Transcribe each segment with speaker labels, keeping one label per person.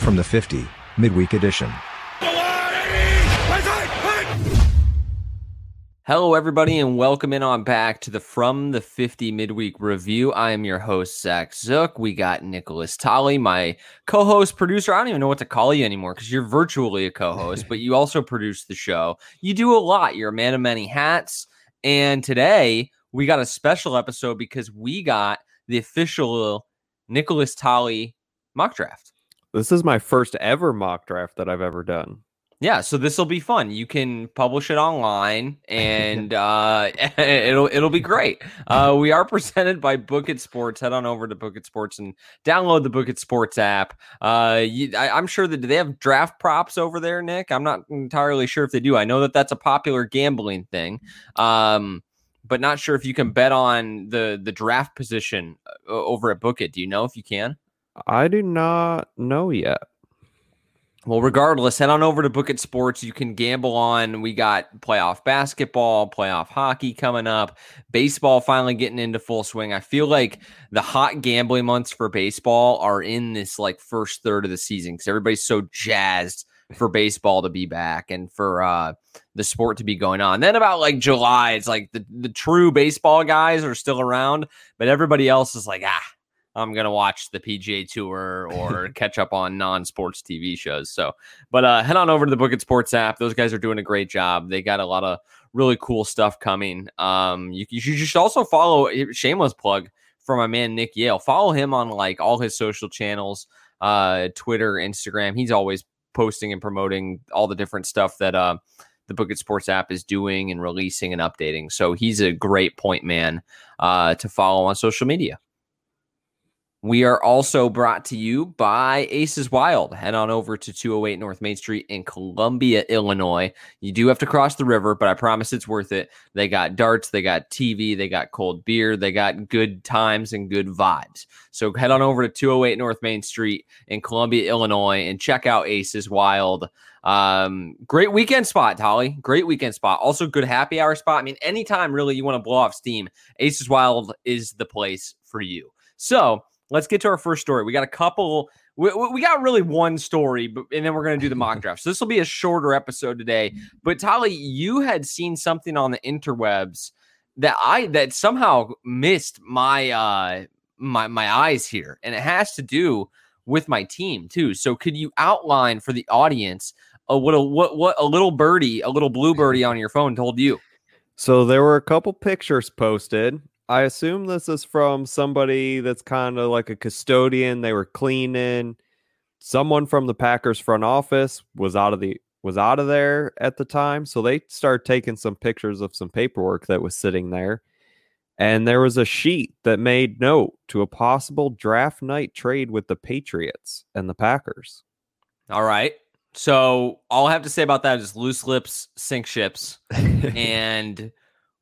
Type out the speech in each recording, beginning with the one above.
Speaker 1: From the 50, Midweek Edition.
Speaker 2: Hello, everybody, and welcome in on back to the From the 50 Midweek Review. I am your host, Zach Zook. We got Nicholas Tolley, my co host, producer. I don't even know what to call you anymore because you're virtually a co host, but you also produce the show. You do a lot. You're a man of many hats. And today we got a special episode because we got the official Nicholas Tolley mock draft.
Speaker 3: This is my first ever mock draft that I've ever done.
Speaker 2: Yeah, so this will be fun. You can publish it online, and uh, it'll it'll be great. Uh, we are presented by Book It Sports. Head on over to Book It Sports and download the Book It Sports app. Uh, you, I, am sure that do they have draft props over there, Nick. I'm not entirely sure if they do. I know that that's a popular gambling thing, um, but not sure if you can bet on the the draft position uh, over at Book It. Do you know if you can?
Speaker 3: I do not know yet.
Speaker 2: Well, regardless, head on over to Book It Sports. You can gamble on. We got playoff basketball, playoff hockey coming up, baseball finally getting into full swing. I feel like the hot gambling months for baseball are in this like first third of the season because everybody's so jazzed for baseball to be back and for uh, the sport to be going on. Then about like July, it's like the, the true baseball guys are still around, but everybody else is like, ah, I'm gonna watch the PGA Tour or catch up on non-sports TV shows. So, but uh, head on over to the Book It Sports app. Those guys are doing a great job. They got a lot of really cool stuff coming. Um, you, you should also follow shameless plug for my man Nick Yale. Follow him on like all his social channels, uh, Twitter, Instagram. He's always posting and promoting all the different stuff that uh the Book It Sports app is doing and releasing and updating. So he's a great point man uh, to follow on social media. We are also brought to you by Aces Wild. Head on over to 208 North Main Street in Columbia, Illinois. You do have to cross the river, but I promise it's worth it. They got darts, they got TV, they got cold beer, they got good times and good vibes. So head on over to 208 North Main Street in Columbia, Illinois, and check out Aces Wild. Um, great weekend spot, Tolley. Great weekend spot. Also, good happy hour spot. I mean, anytime really you want to blow off steam, Aces Wild is the place for you. So, let's get to our first story. We got a couple. We, we got really one story, but and then we're going to do the mock draft. So this will be a shorter episode today. But Tolley, you had seen something on the interwebs that I that somehow missed my uh my my eyes here, and it has to do with my team too. So could you outline for the audience a little what what a little birdie, a little blue birdie on your phone told you?
Speaker 3: So there were a couple pictures posted I assume this is from somebody that's kind of like a custodian. They were cleaning. Someone from the Packers front office was out of the was out of there at the time, so they started taking some pictures of some paperwork that was sitting there. And there was a sheet that made note to a possible draft night trade with the Patriots and the Packers.
Speaker 2: All right. So all I have to say about that is loose lips sink ships. and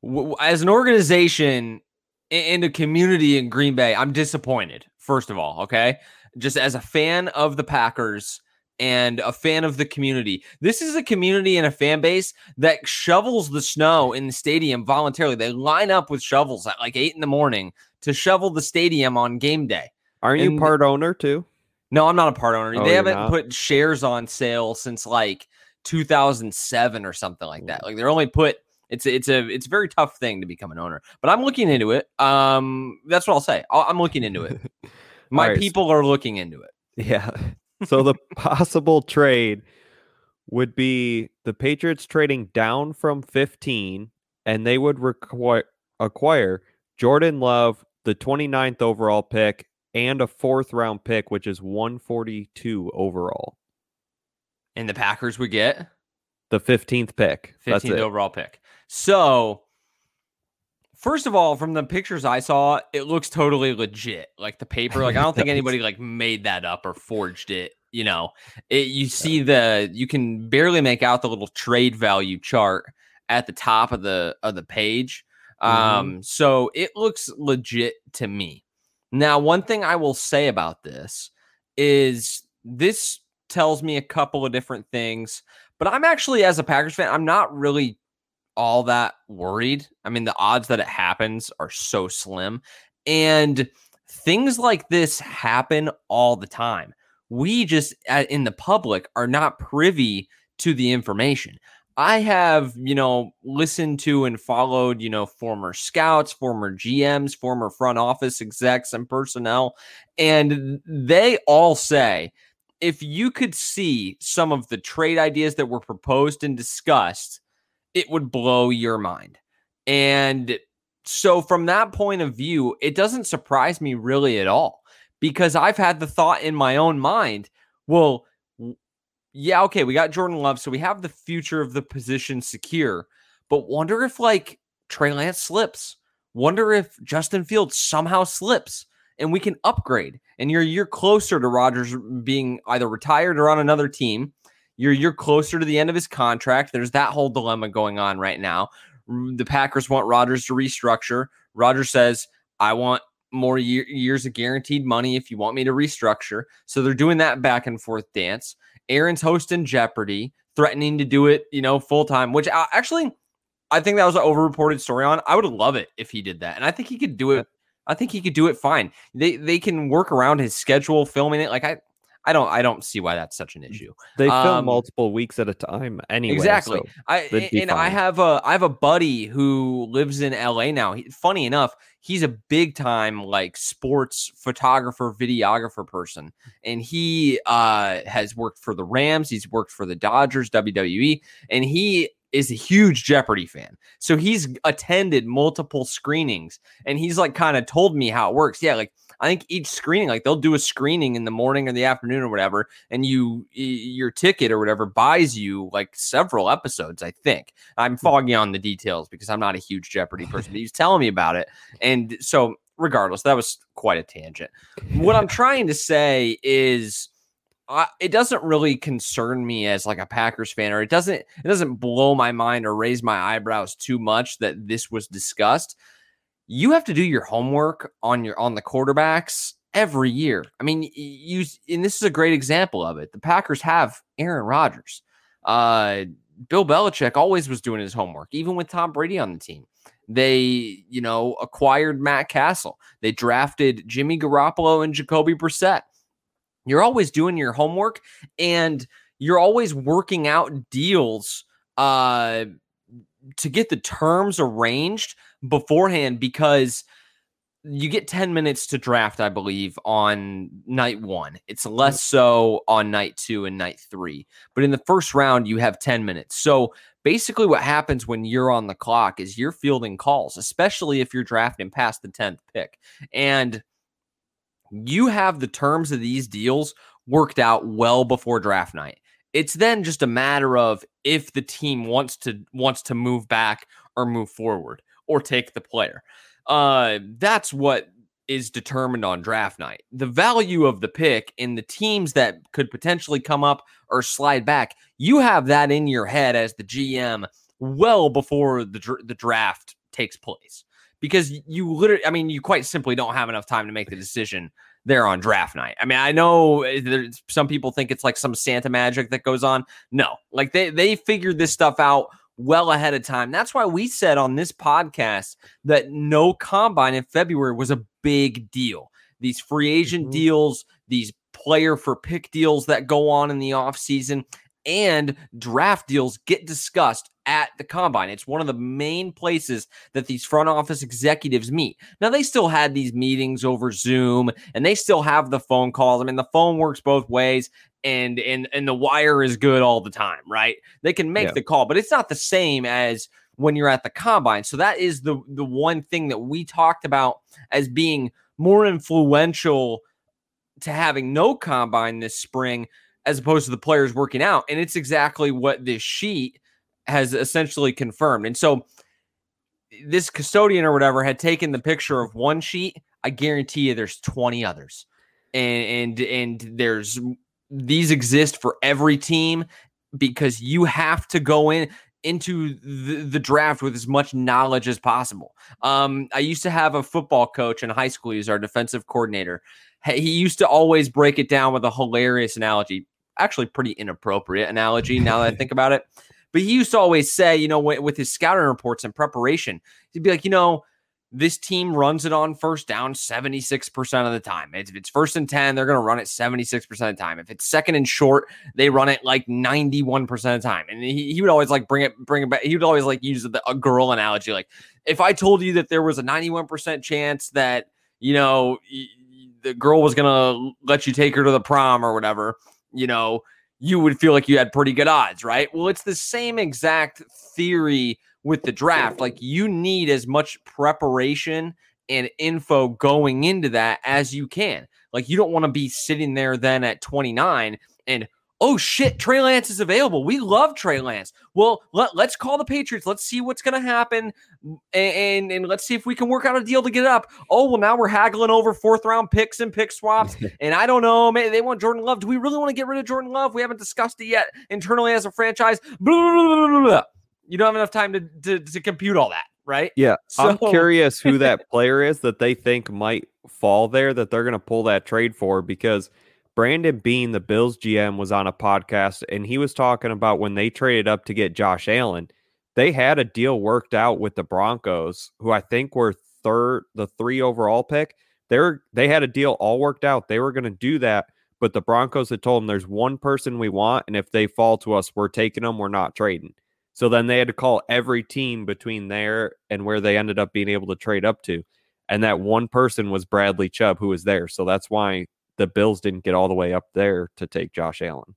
Speaker 2: w- as an organization, in the community in Green Bay, I'm disappointed, first of all, okay? Just as a fan of the Packers and a fan of the community. This is a community and a fan base that shovels the snow in the stadium voluntarily. They line up with shovels at like eight in the morning to shovel the stadium on game day.
Speaker 3: Aren't and you part owner too?
Speaker 2: No, I'm not a part owner. Oh, they haven't not? put shares on sale since like 2007 or something like that. Mm. Like they're only put it's a, it's a it's a very tough thing to become an owner, but I'm looking into it. Um, that's what I'll say. i am looking into it. My right. people are looking into it.
Speaker 3: Yeah. So the possible trade would be the Patriots trading down from 15, and they would require acquire Jordan Love, the 29th overall pick, and a fourth round pick, which is 142 overall.
Speaker 2: And the Packers would get
Speaker 3: the 15th pick.
Speaker 2: 15th overall pick. So, first of all, from the pictures I saw, it looks totally legit. Like the paper, like I don't think anybody like made that up or forged it. You know, it, you see the you can barely make out the little trade value chart at the top of the of the page. Mm-hmm. Um, so it looks legit to me. Now, one thing I will say about this is this tells me a couple of different things, but I'm actually, as a Packers fan, I'm not really all that worried. I mean, the odds that it happens are so slim. And things like this happen all the time. we just in the public are not privy to the information. I have, you know, listened to and followed, you know, former scouts, former GMs, former front office execs and personnel, and they all say if you could see some of the trade ideas that were proposed and discussed, it would blow your mind. And so, from that point of view, it doesn't surprise me really at all because I've had the thought in my own mind well, yeah, okay, we got Jordan Love, so we have the future of the position secure. But wonder if like Trey Lance slips. Wonder if Justin Fields somehow slips and we can upgrade. And you're you're closer to Rodgers being either retired or on another team. You're you're closer to the end of his contract. There's that whole dilemma going on right now. Mm, the Packers want Rodgers to restructure. Rodgers says, "I want more year, years of guaranteed money if you want me to restructure." So they're doing that back and forth dance. Aaron's hosting Jeopardy, threatening to do it, you know, full time, which I, actually I think that was an overreported story on. I would love it if he did that. And I think he could do it. I think he could do it fine. They they can work around his schedule filming it. Like I I don't I don't see why that's such an issue.
Speaker 3: They film um, multiple weeks at a time anyway.
Speaker 2: Exactly. So I and fine. I have a I have a buddy who lives in LA now. He, funny enough, he's a big time like sports photographer, videographer person. And he uh has worked for the Rams, he's worked for the Dodgers, WWE, and he is a huge Jeopardy fan. So he's attended multiple screenings and he's like kind of told me how it works. Yeah, like I think each screening, like they'll do a screening in the morning or the afternoon or whatever, and you your ticket or whatever buys you like several episodes. I think I'm hmm. foggy on the details because I'm not a huge Jeopardy person, but he's telling me about it, and so regardless, that was quite a tangent. What I'm trying to say is. Uh, it doesn't really concern me as like a Packers fan, or it doesn't it doesn't blow my mind or raise my eyebrows too much that this was discussed you have to do your homework on your on the quarterbacks every year. I mean, you and this is a great example of it. The Packers have Aaron Rodgers. Uh, Bill Belichick always was doing his homework, even with Tom Brady on the team. They, you know, acquired Matt Cassel. They drafted Jimmy Garoppolo and Jacoby Brissett. You're always doing your homework, and you're always working out deals uh, to get the terms arranged beforehand because you get 10 minutes to draft, I believe, on night one. It's less so on night two and night three. But in the first round, you have 10 minutes. So basically, what happens when you're on the clock is you're fielding calls, especially if you're drafting past the 10th pick. And you have the terms of these deals worked out well before draft night. It's then just a matter of if the team wants to wants to move back or move forward or take the player. Uh, that's what is determined on draft night. The value of the pick in the teams that could potentially come up or slide back, you have that in your head as the GM well before the the draft takes place. Because you literally, I mean, you quite simply don't have enough time to make the decision there on draft night. I mean, I know eh, some people think it's like some Santa magic that goes on. No, like they they figured this stuff out well ahead of time. That's why we said on this podcast that no combine in February was a big deal. These free agent mm-hmm. deals, these player for pick deals that go on in the offseason, and draft deals get discussed at the combine. It's one of the main places that these front office executives meet. Now, they still had these meetings over Zoom and they still have the phone calls. I mean, the phone works both ways and and and the wire is good all the time, right? They can make yeah. the call, but it's not the same as when you're at the combine. So that is the the one thing that we talked about as being more influential to having no combine this spring as opposed to the players working out. And it's exactly what this sheet has essentially confirmed. And so this custodian or whatever had taken the picture of one sheet. I guarantee you there's 20 others. And and and there's these exist for every team because you have to go in into the, the, draft with as much knowledge as possible. Um, I used to have a football coach in high school. He's our defensive coordinator. He used to always break it down with a hilarious analogy, actually pretty inappropriate analogy now that I think about it. But he used to always say, you know, with his scouting reports and preparation, he'd be like, you know, this team runs it on first down 76% of the time. If it's first and 10, they're going to run it 76% of the time. If it's second and short, they run it like 91% of the time. And he, he would always like bring it, bring it back. He would always like use the, a girl analogy. Like if I told you that there was a 91% chance that, you know, the girl was going to let you take her to the prom or whatever, you know, you would feel like you had pretty good odds, right? Well, it's the same exact theory with the draft. Like you need as much preparation and info going into that as you can. Like you don't want to be sitting there then at 29 and oh shit, Trey Lance is available. We love Trey Lance. Well, let, us call the Patriots. Let's see what's going to happen. And, and, and let's see if we can work out a deal to get it up. Oh, well, now we're haggling over fourth round picks and pick swaps. and I don't know. Maybe they want Jordan Love. Do we really want to get rid of Jordan Love? We haven't discussed it yet internally as a franchise. Blah, blah, blah, you don't have enough time to, to, to compute all that, right?
Speaker 3: Yeah. So, I'm curious who that player is that they think might fall there that they're going to pull that trade for because Brandon Beane, the Bills GM, was on a podcast and he was talking about when they traded up to get Josh Allen, they had a deal worked out with the Broncos, who I think were third, the three overall pick. They're they had a deal all worked out. They were going to do that, but the Broncos had told them there's one person we want, and if they fall to us, we're taking them. We're not trading. So then they had to call every team between there and where they ended up being able to trade up to. And that one person was Bradley Chubb, who was there. So that's why the Bills didn't get all the way up there to take Josh Allen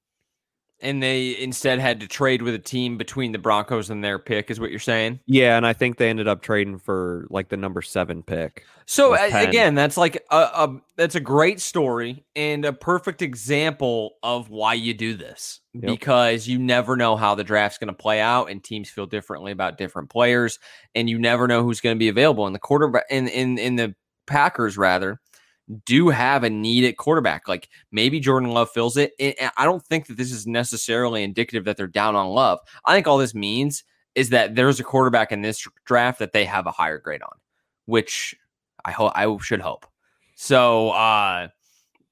Speaker 2: and they instead had to trade with a team between the Broncos and their pick, is what you're saying?
Speaker 3: Yeah, and I think they ended up trading for like the number seven pick.
Speaker 2: So again, that's like a, a, that's a great story and a perfect example of why you do this yep. because you never know how the draft's going to play out, and teams feel differently about different players, and you never know who's going to be available in the quarterback in in in the Packers rather do have a need at quarterback. Like maybe Jordan Love fills it. I don't think that this is necessarily indicative that they're down on Love. I think all this means is that there's a quarterback in this draft that they have a higher grade on, which I hope I should hope. So uh,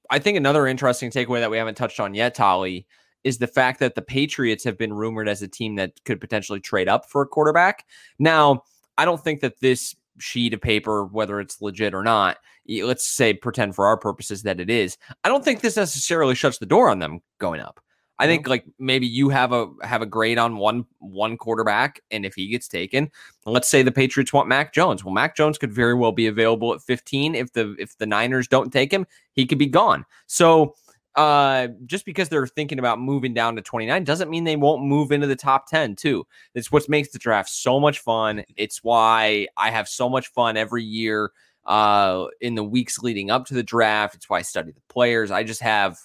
Speaker 2: I think another interesting takeaway that we haven't touched on yet, Tolley, is the fact that the Patriots have been rumored as a team that could potentially trade up for a quarterback. Now, I don't think that this sheet of paper, whether it's legit or not, let's say pretend for our purposes that it is. I don't think this necessarily shuts the door on them going up. I think like maybe you have a have a grade on one one quarterback, and if he gets taken, let's say the Patriots want Mac Jones. Well, Mac Jones could very well be available at 15. If the if the Niners don't take him, he could be gone. So uh just because they're thinking about moving down to 29 doesn't mean they won't move into the top 10 too it's what makes the draft so much fun it's why i have so much fun every year uh in the weeks leading up to the draft it's why i study the players i just have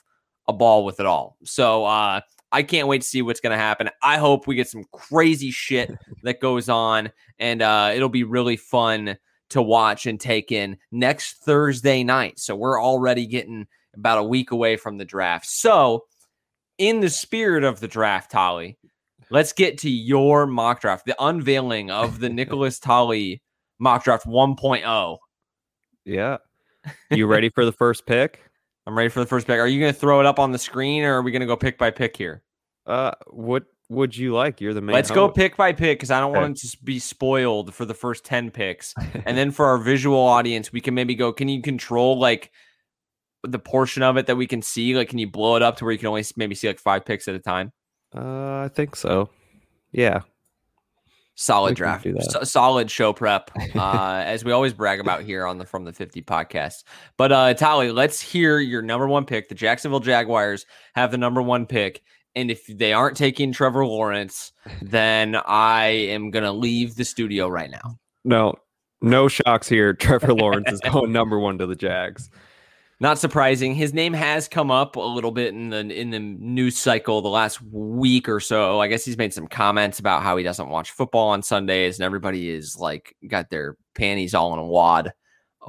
Speaker 2: a ball with it all so uh I can't wait to see what's going to happen. I hope we get some crazy shit that goes on, and uh, it'll be really fun to watch and take in next Thursday night. So we're already getting about a week away from the draft. So, in the spirit of the draft, Tolley, let's get to your mock draft, the unveiling of the Nicholas Tolley mock draft 1.0.
Speaker 3: Yeah. You ready for the first pick?
Speaker 2: I'm ready for the first pick. Are you going to throw it up on the screen or are we going to go pick by pick here?
Speaker 3: Uh, what would you like? You're the main.
Speaker 2: Let's host. go pick by pick because I don't okay. want to just be spoiled for the first 10 picks. and then for our visual audience, we can maybe go, can you control like the portion of it that we can see? Like, can you blow it up to where you can only maybe see like five picks at a time?
Speaker 3: Uh, I think so. Yeah.
Speaker 2: Solid draft, S- solid show prep, uh, as we always brag about here on the From the 50 podcast. But uh, Tolley, let's hear your number one pick. The Jacksonville Jaguars have the number one pick. And if they aren't taking Trevor Lawrence, then I am going to leave the studio right now.
Speaker 3: No, no shocks here. Trevor Lawrence is going number one to the Jags.
Speaker 2: Not surprising. His name has come up a little bit in the in the news cycle the last week or so. I guess he's made some comments about how he doesn't watch football on Sundays, and everybody is like got their panties all in a wad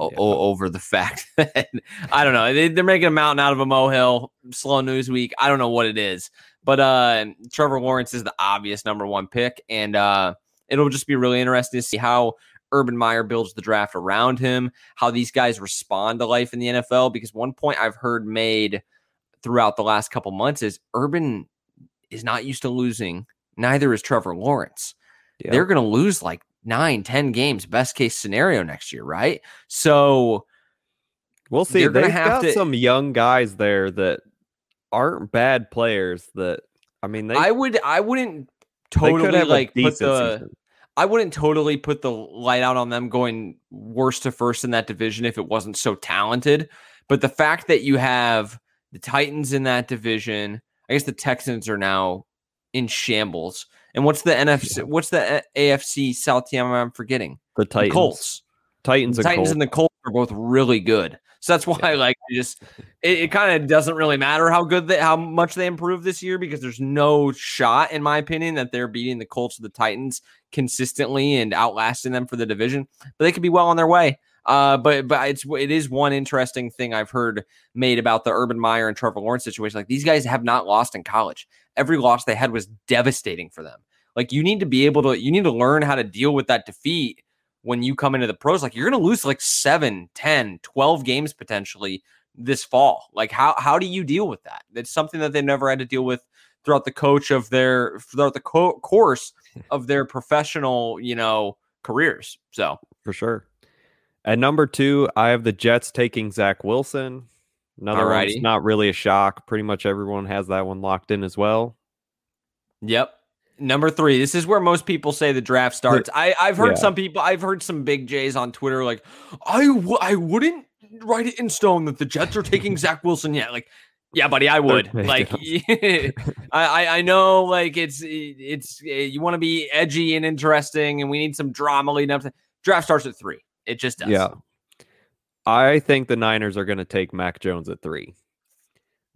Speaker 2: yeah. o- over the fact that I don't know. They, are making a mountain out of a molehill. Slow news week. I don't know what it is, but uh, Trevor Lawrence is the obvious number one pick, and uh, it'll just be really interesting to see how Urban Meyer builds the draft around him, how these guys respond to life in the NFL. Because one point I've heard made throughout the last couple months is Urban is not used to losing. Neither is Trevor Lawrence. They're going to lose like nine, 10 games, best case scenario next year, right? So
Speaker 3: We'll see. They've got
Speaker 2: to-
Speaker 3: some young guys there that aren't bad players. That I mean, they
Speaker 2: I would I wouldn't totally like put the
Speaker 3: season.
Speaker 2: I wouldn't totally put the light out on them going worst to first in that division if it wasn't so talented. But the fact that you have the Titans in that division, I guess the Texans are now in shambles. And what's the NFC? What's the uh, AFC South team I'm forgetting?
Speaker 3: The
Speaker 2: The
Speaker 3: Titans,
Speaker 2: Colts.
Speaker 3: Titans,
Speaker 2: The
Speaker 3: and
Speaker 2: Titans
Speaker 3: Colts.
Speaker 2: and the Colts are both really good. So that's why, like, I just it, it kind of doesn't really matter how good they, how much they improve this year because there's no shot, in my opinion, that they're beating the Colts or the Titans consistently and outlasting them for the division. But they could be well on their way. Uh, but but it's it is one interesting thing I've heard made about the Urban Meyer and Trevor Lawrence situation. Like these guys have not lost in college. Every loss they had was devastating for them. Like you need to be able to you need to learn how to deal with that defeat when you come into the pros like you're going to lose like 7 10 12 games potentially this fall like how how do you deal with that it's something that they've never had to deal with throughout the coach of their throughout the co- course of their professional you know careers so
Speaker 3: for sure. At number two, I have the Jets taking Zach Wilson. Another one's not really a shock. Pretty much everyone has that one locked in as well.
Speaker 2: Yep. Number three. This is where most people say the draft starts. I, I've heard
Speaker 3: Yeah.
Speaker 2: some people. I've heard some big J's on Twitter like, I w- I wouldn't write it in stone that the Jets are taking Zach Wilson yet. Like, yeah, buddy, I would. Like, I, I know like it's it's eh, you want to be edgy and interesting, and we need some drama leading up to draft starts at three. It just does.
Speaker 3: Yeah. I think the Niners are going to take Mac Jones at three.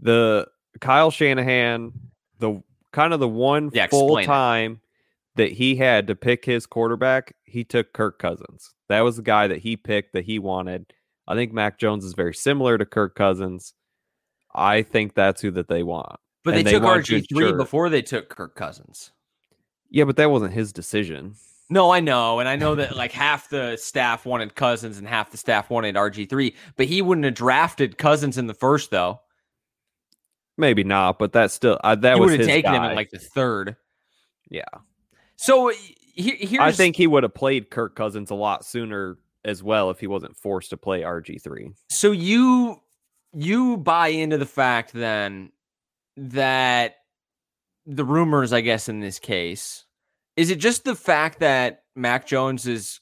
Speaker 3: The Kyle Shanahan, the kind of the one
Speaker 2: Yeah,
Speaker 3: full time that he had to pick his quarterback, he took Kirk Cousins. That was the guy that he picked that he wanted. I think Mac Jones is very similar to Kirk Cousins. I think that's who that they want.
Speaker 2: But they
Speaker 3: they
Speaker 2: took RG three before they took Kirk Cousins.
Speaker 3: Yeah, but that wasn't his decision.
Speaker 2: No, I know, and I know that like half the staff wanted Cousins and half the staff wanted RG three, but he wouldn't have drafted Cousins in the first though.
Speaker 3: Maybe not, but that's still uh, that
Speaker 2: he
Speaker 3: was
Speaker 2: would have taken him
Speaker 3: guy.
Speaker 2: in like the third.
Speaker 3: yeah.
Speaker 2: So he, here's
Speaker 3: I think he would have played Kirk Cousins a lot sooner as well if he wasn't forced to play RG3.
Speaker 2: so you you buy into the fact then that the rumors, I guess, in this case, is it just the fact that Mac Jones is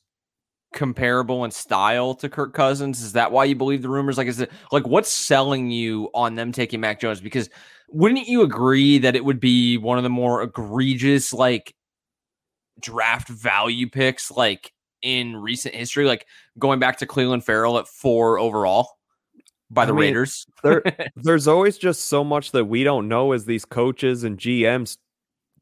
Speaker 2: comparable in style to Kirk Cousins? Is that why you believe the rumors? Like, is it like what's selling you on them taking Mac Jones? Because wouldn't you agree that it would be one of the more egregious like draft value picks like in recent history, like going back to Clelin Ferrell at four overall by
Speaker 3: I
Speaker 2: the
Speaker 3: mean,
Speaker 2: Raiders?
Speaker 3: There, there's always just so much that we don't know as these coaches and GMs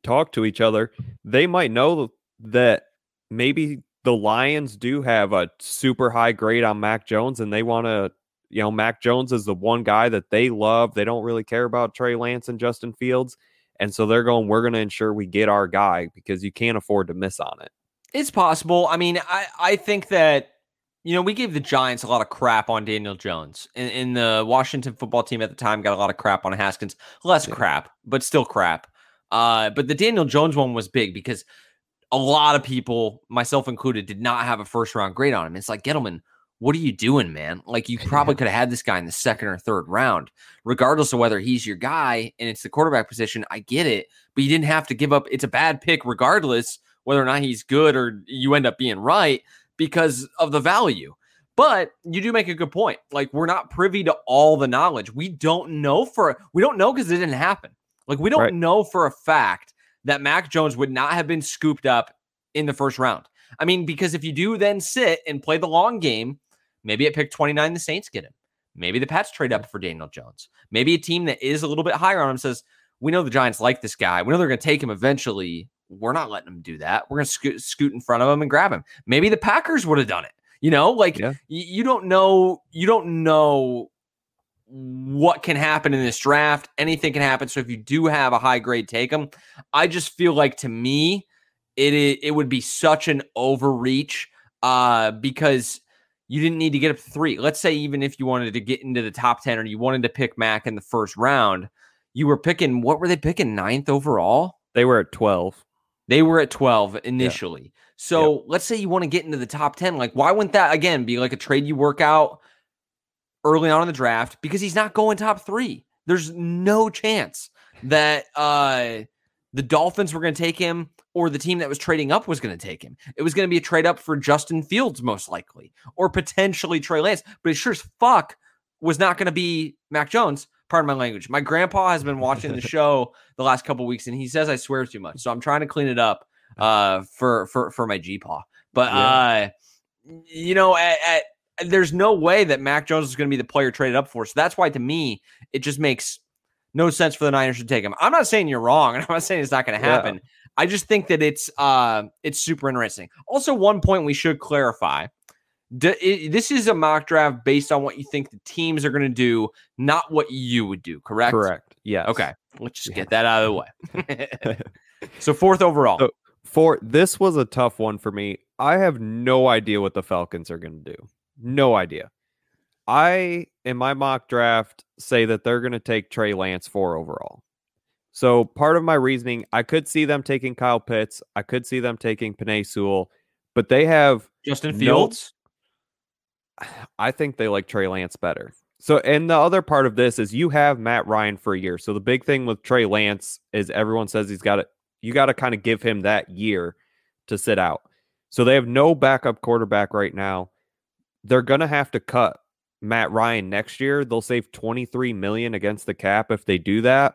Speaker 3: talk to each other. They might know that maybe the Lions do have a super high grade on Mac Jones and they want to, you know, Mac Jones is the one guy that they love. They don't really care about Trey Lance and Justin Fields. And so they're going, we're going to ensure we get our guy because you can't afford to miss on it.
Speaker 2: It's possible. I mean, I, I think that, you know, we gave the Giants a lot of crap on Daniel Jones. And, and the Washington football team at the time got a lot of crap on Haskins. Less
Speaker 3: Yeah.
Speaker 2: crap, but still crap. Uh, but the Daniel Jones one was big because a lot of people, myself included, did not have a first round grade on him. It's like, Gettleman, what are you doing, man? Like, you probably could have had this guy in the second or third round, regardless of whether he's your guy and it's the quarterback position. I get it, but you didn't have to give up. It's a bad pick, regardless whether or not he's good or you end up being right because of the value. But you do make a good point. Like, we're not privy to all the knowledge. We don't know for, we don't know because it didn't happen. Like, we don't
Speaker 3: Right.
Speaker 2: know for a fact that Mac Jones would not have been scooped up in the first round. I mean, because if you do then sit and play the long game, maybe at pick 29, the Saints get him. Maybe the Pats trade up for Daniel Jones. Maybe a team that is a little bit higher on him says, We know the Giants like this guy. We know they're going to take him eventually. We're not letting them do that. We're going to scoot, scoot in front of him and grab him. Maybe the Packers would have done it. You know, like
Speaker 3: Yeah.
Speaker 2: you don't know, you don't know what can happen in this draft. Anything can happen. So if you do have a high grade, take them. I just feel like to me, it it would be such an overreach uh, because you didn't need to get up to three. Let's say even if you wanted to get into the top ten or you wanted to pick Mac in the first round, you were picking what were they picking ninth overall?
Speaker 3: They were at 12.
Speaker 2: They were at 12 initially. So yep. let's say you want to get into the top 10. Like, why wouldn't that again be like a trade you work out early on in the draft? Because he's not going top three. There's no chance that uh the Dolphins were going to take him or the team that was trading up was going to take him. It was going to be a trade up for Justin Fields, most likely, or potentially Trey Lance. But it sure as fuck was not going to be Mac Jones. Pardon my language. My grandpa has been watching the show the last couple weeks, and he says I swear too much. So I'm trying to clean it up uh, for for for my G paw. But yeah. uh, you know, at, at, there's no way that Mac Jones is going to be the player traded up for. So that's why, to me, it just makes no sense for the Niners to take him. I'm not saying you're wrong, and I'm not saying it's not going to happen. Yeah. I just think that it's uh it's super interesting. Also, one point we should clarify: it, this is a mock draft based on what you think the teams are going to do, not what you would do. Correct.
Speaker 3: Correct. Yeah.
Speaker 2: Okay. Let's just get that out of the way. so fourth overall. So,
Speaker 3: for this was a tough one for me. I have no idea what the Falcons are going to do. No idea. I in my mock draft say that they're going to take Trey Lance four overall. So part of my reasoning, I could see them taking Kyle Pitts. I could see them taking Penei Sewell, but they have
Speaker 2: Justin Fields.
Speaker 3: No, I think they like Trey Lance better. So, and the other part of this is you have Matt Ryan for a year. So the big thing with Trey Lance is everyone says he's got it. You got to kind of give him that year to sit out. So they have no backup quarterback right now. They're going to have to cut Matt Ryan next year. They'll save 23 million against the cap if they do that.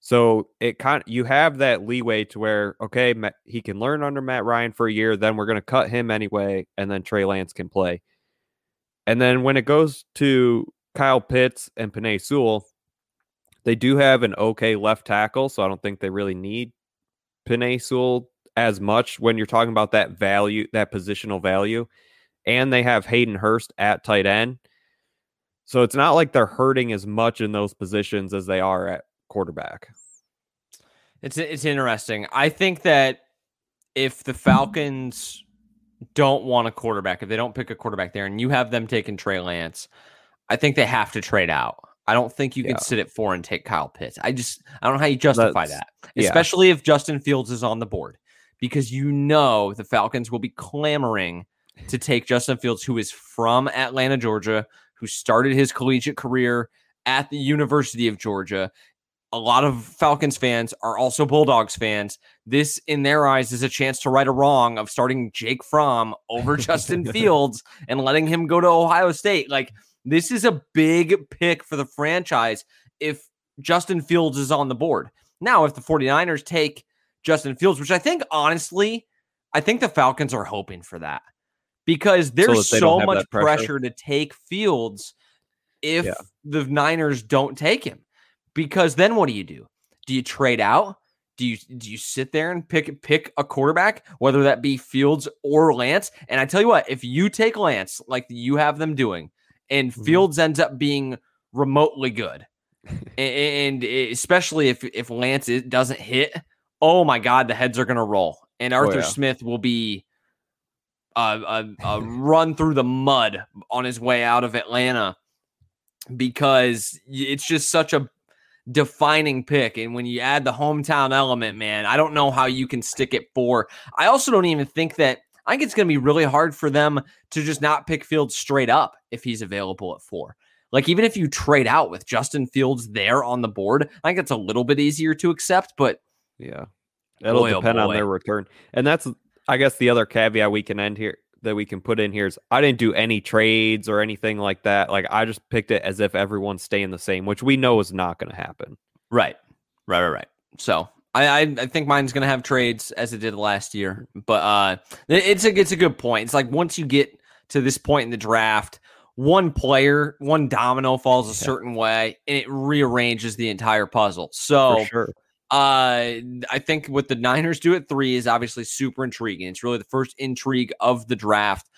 Speaker 3: So it kind you have that leeway to where okay, he can learn under Matt Ryan for a year, then we're going to cut him anyway, and then Trey Lance can play. And then when it goes to Kyle Pitts and Penei Sewell, they do have an okay left tackle, so I don't think they really need Penei Sewell as much when you're talking about that value, that positional value. And they have Hayden Hurst at tight end. So it's not like they're hurting as much in those positions as they are at quarterback.
Speaker 2: It's it's interesting. I think that if the Falcons don't want a quarterback, if they don't pick a quarterback there, and you have them taking Trey Lance, I think they have to trade out. I don't think you yeah. can sit at four and take Kyle Pitts. I just I don't know how you justify That's, that, especially yeah. if Justin Fields is on the board, because you know the Falcons will be clamoring to take Justin Fields, who is from Atlanta, Georgia, who started his collegiate career at the University of Georgia a lot of Falcons fans are also Bulldogs fans. This, in their eyes, is a chance to right a wrong of starting Jake Fromm over Justin Fields and letting him go to Ohio State. Like, this is a big pick for the franchise if Justin Fields is on the board. Now, if the 49ers take Justin Fields, which I think, honestly, I think the Falcons are hoping for that because there's so, so much pressure. pressure. to take Fields if yeah. the Niners don't take him because then what do you do? Do you trade out? Do you do you sit there and pick pick a quarterback, whether that be Fields or Lance? And I tell you what, if you take Lance like you have them doing, and mm-hmm. Fields ends up being remotely good, and, and, especially if if Lance doesn't hit, oh my God, the heads are gonna roll, and oh, Arthur oh, yeah. Smith will be a, a, a run through the mud on his way out of Atlanta because it's just such a defining pick. And when you add the hometown element, man, I don't know how you can stick it four. I also don't even think that I think it's going to be really hard for them to just not pick Fields straight up if he's available at four. Like even if you trade out with Justin Fields there on the board, I think it's a little bit easier to accept. But
Speaker 3: yeah, it'll boy, oh depend oh on their return. And that's, I guess, the other caveat we can end here that we can put in here is I didn't do any trades or anything like that. Like I just picked it as if everyone's staying the same, which we know is not going to happen.
Speaker 2: Right, right, right, right. So I, I, I think mine's going to have trades as it did last year, but uh, it's a it's a good point. It's like once you get to this point in the draft, one player, one domino falls a certain way, and it rearranges the entire puzzle. So. Sure. Uh, I think what the Niners do at three is obviously super intriguing. It's really the first intrigue of the draft.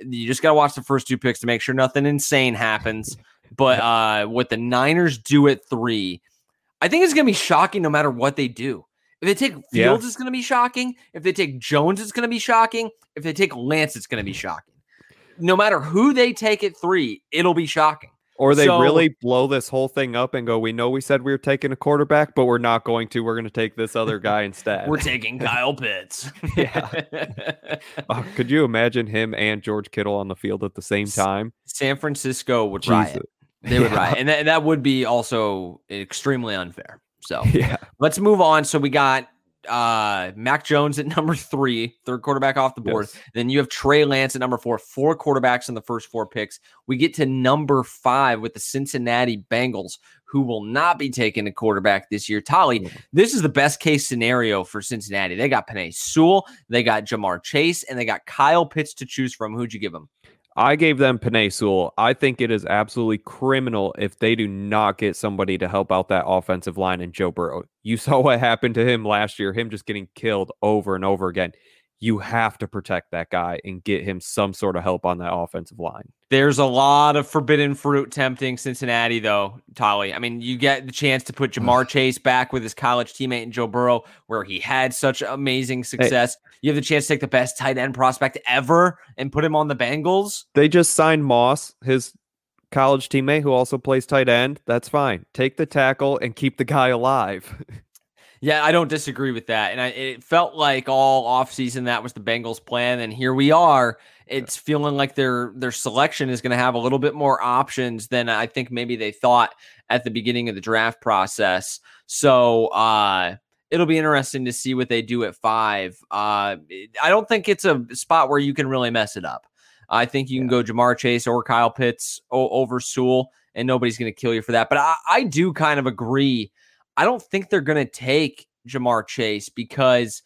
Speaker 2: You just got to watch the first two picks to make sure nothing insane happens. But uh, what the Niners do at three, I think it's going to be shocking no matter what they do. If they take Fields, yeah. it's going to be shocking. If they take Jones, it's going to be shocking. If they take Lance, it's going to be shocking. No matter who they take at three, it'll be shocking.
Speaker 3: Or they
Speaker 2: So-
Speaker 3: really blow this whole thing up and go, "We know we said we were taking a quarterback, but we're not going to. We're going to take this other guy instead."
Speaker 2: We're taking Kyle Pitts.
Speaker 3: Oh, could you imagine him and George Kittle on the field at the same time?
Speaker 2: San Francisco would riot. They would
Speaker 3: Yeah.
Speaker 2: riot, and that, that would be also extremely unfair. So
Speaker 3: Yeah.
Speaker 2: let's move on. So we got uh Mac Jones at number three, third quarterback off the board.
Speaker 3: Yes.
Speaker 2: Then you have Trey Lance at number four, four quarterbacks in the first four picks. We get to number five with the Cincinnati Bengals, who will not be taking a quarterback this year. Tolley,
Speaker 3: Mhm.
Speaker 2: this is the best case scenario for Cincinnati. They got Penei Sewell, they got Ja'Marr Chase, and they got Kyle Pitts to choose from. Who'd you give them?
Speaker 3: I gave them Penei Sewell. I think it is absolutely criminal if they do not get somebody to help out that offensive line in Joe Burrow. You saw what happened to him last year, him just getting killed over and over again. You have to protect that guy and get him some sort of help on that offensive line.
Speaker 2: There's a lot of forbidden fruit tempting Cincinnati, though, Tolley. I mean, you get the chance to put Ja'Marr Chase back with his college teammate in Joe Burrow, where he had such amazing success. You have the chance to take the best tight end prospect ever and put him on the Bengals.
Speaker 3: They just signed Moss, his college teammate who also plays tight end. That's fine. Take the tackle and keep the guy alive.
Speaker 2: Yeah, I don't disagree with that. And I, it felt like all offseason that was the Bengals' plan. And here we are. It's feeling like their their selection is going to have a little bit more options than I think maybe they thought at the beginning of the draft process. So uh it'll be interesting to see what they do at five. Uh I don't think it's a spot where you can really mess it up. I think you can go Ja'Marr Chase or Kyle Pitts over Sewell, and nobody's going to kill you for that. But I, I do kind of agree. I don't think they're going to take Ja'Marr Chase because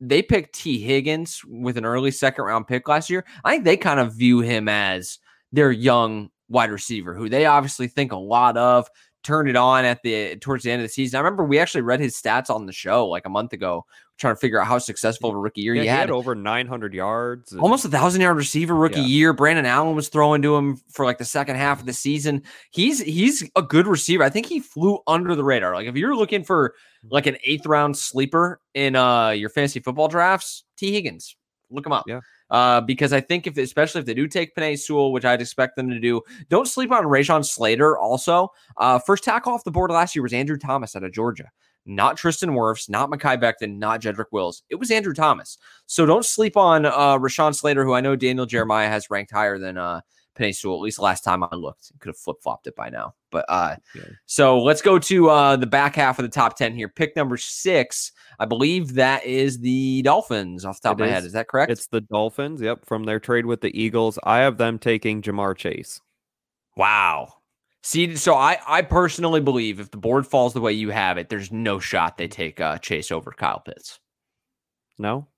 Speaker 2: they picked Tee Higgins with an early second round pick last year. I think they kind of view him as their young wide receiver who they obviously think a lot of. Turned it on at the towards the end of the season. I remember we actually read his stats on the show like a month ago, trying to figure out how successful of a rookie year
Speaker 3: Yeah,
Speaker 2: he
Speaker 3: he
Speaker 2: had
Speaker 3: had over 900 yards. and-
Speaker 2: almost a thousand yard receiver rookie
Speaker 3: Yeah.
Speaker 2: year. Brandon Allen was throwing to him for like the second half of the season. He's he's a good receiver. I think he flew under the radar. Like if you're looking for like an eighth round sleeper in uh your fantasy football drafts, Tee Higgins, look him up.
Speaker 3: Yeah.
Speaker 2: Uh, because I think if especially if they do take Penei Sewell, which I'd expect them to do, don't sleep on Rashawn Slater. Also, uh, first tackle off the board last year was Andrew Thomas out of Georgia not Tristan Wirfs, not Mekhi Becton, not Jedrick Wills. It was Andrew Thomas. So don't sleep on uh Rashawn Slater, who I know Daniel Jeremiah has ranked higher than uh Penny Sewell, at least last time I looked. Could have flip flopped it by now. But uh
Speaker 3: Yeah.
Speaker 2: so let's go to uh the back half of the top 10 here. Pick number six. I believe that is the Dolphins off the top
Speaker 3: It
Speaker 2: of my head.
Speaker 3: is.
Speaker 2: Is that correct?
Speaker 3: It's the Dolphins. Yep, from their trade with the Eagles. I have them taking Ja'Marr Chase.
Speaker 2: Wow. See, so I I personally believe if the board falls the way you have it, there's no shot they take uh Chase over Kyle Pitts.
Speaker 3: No,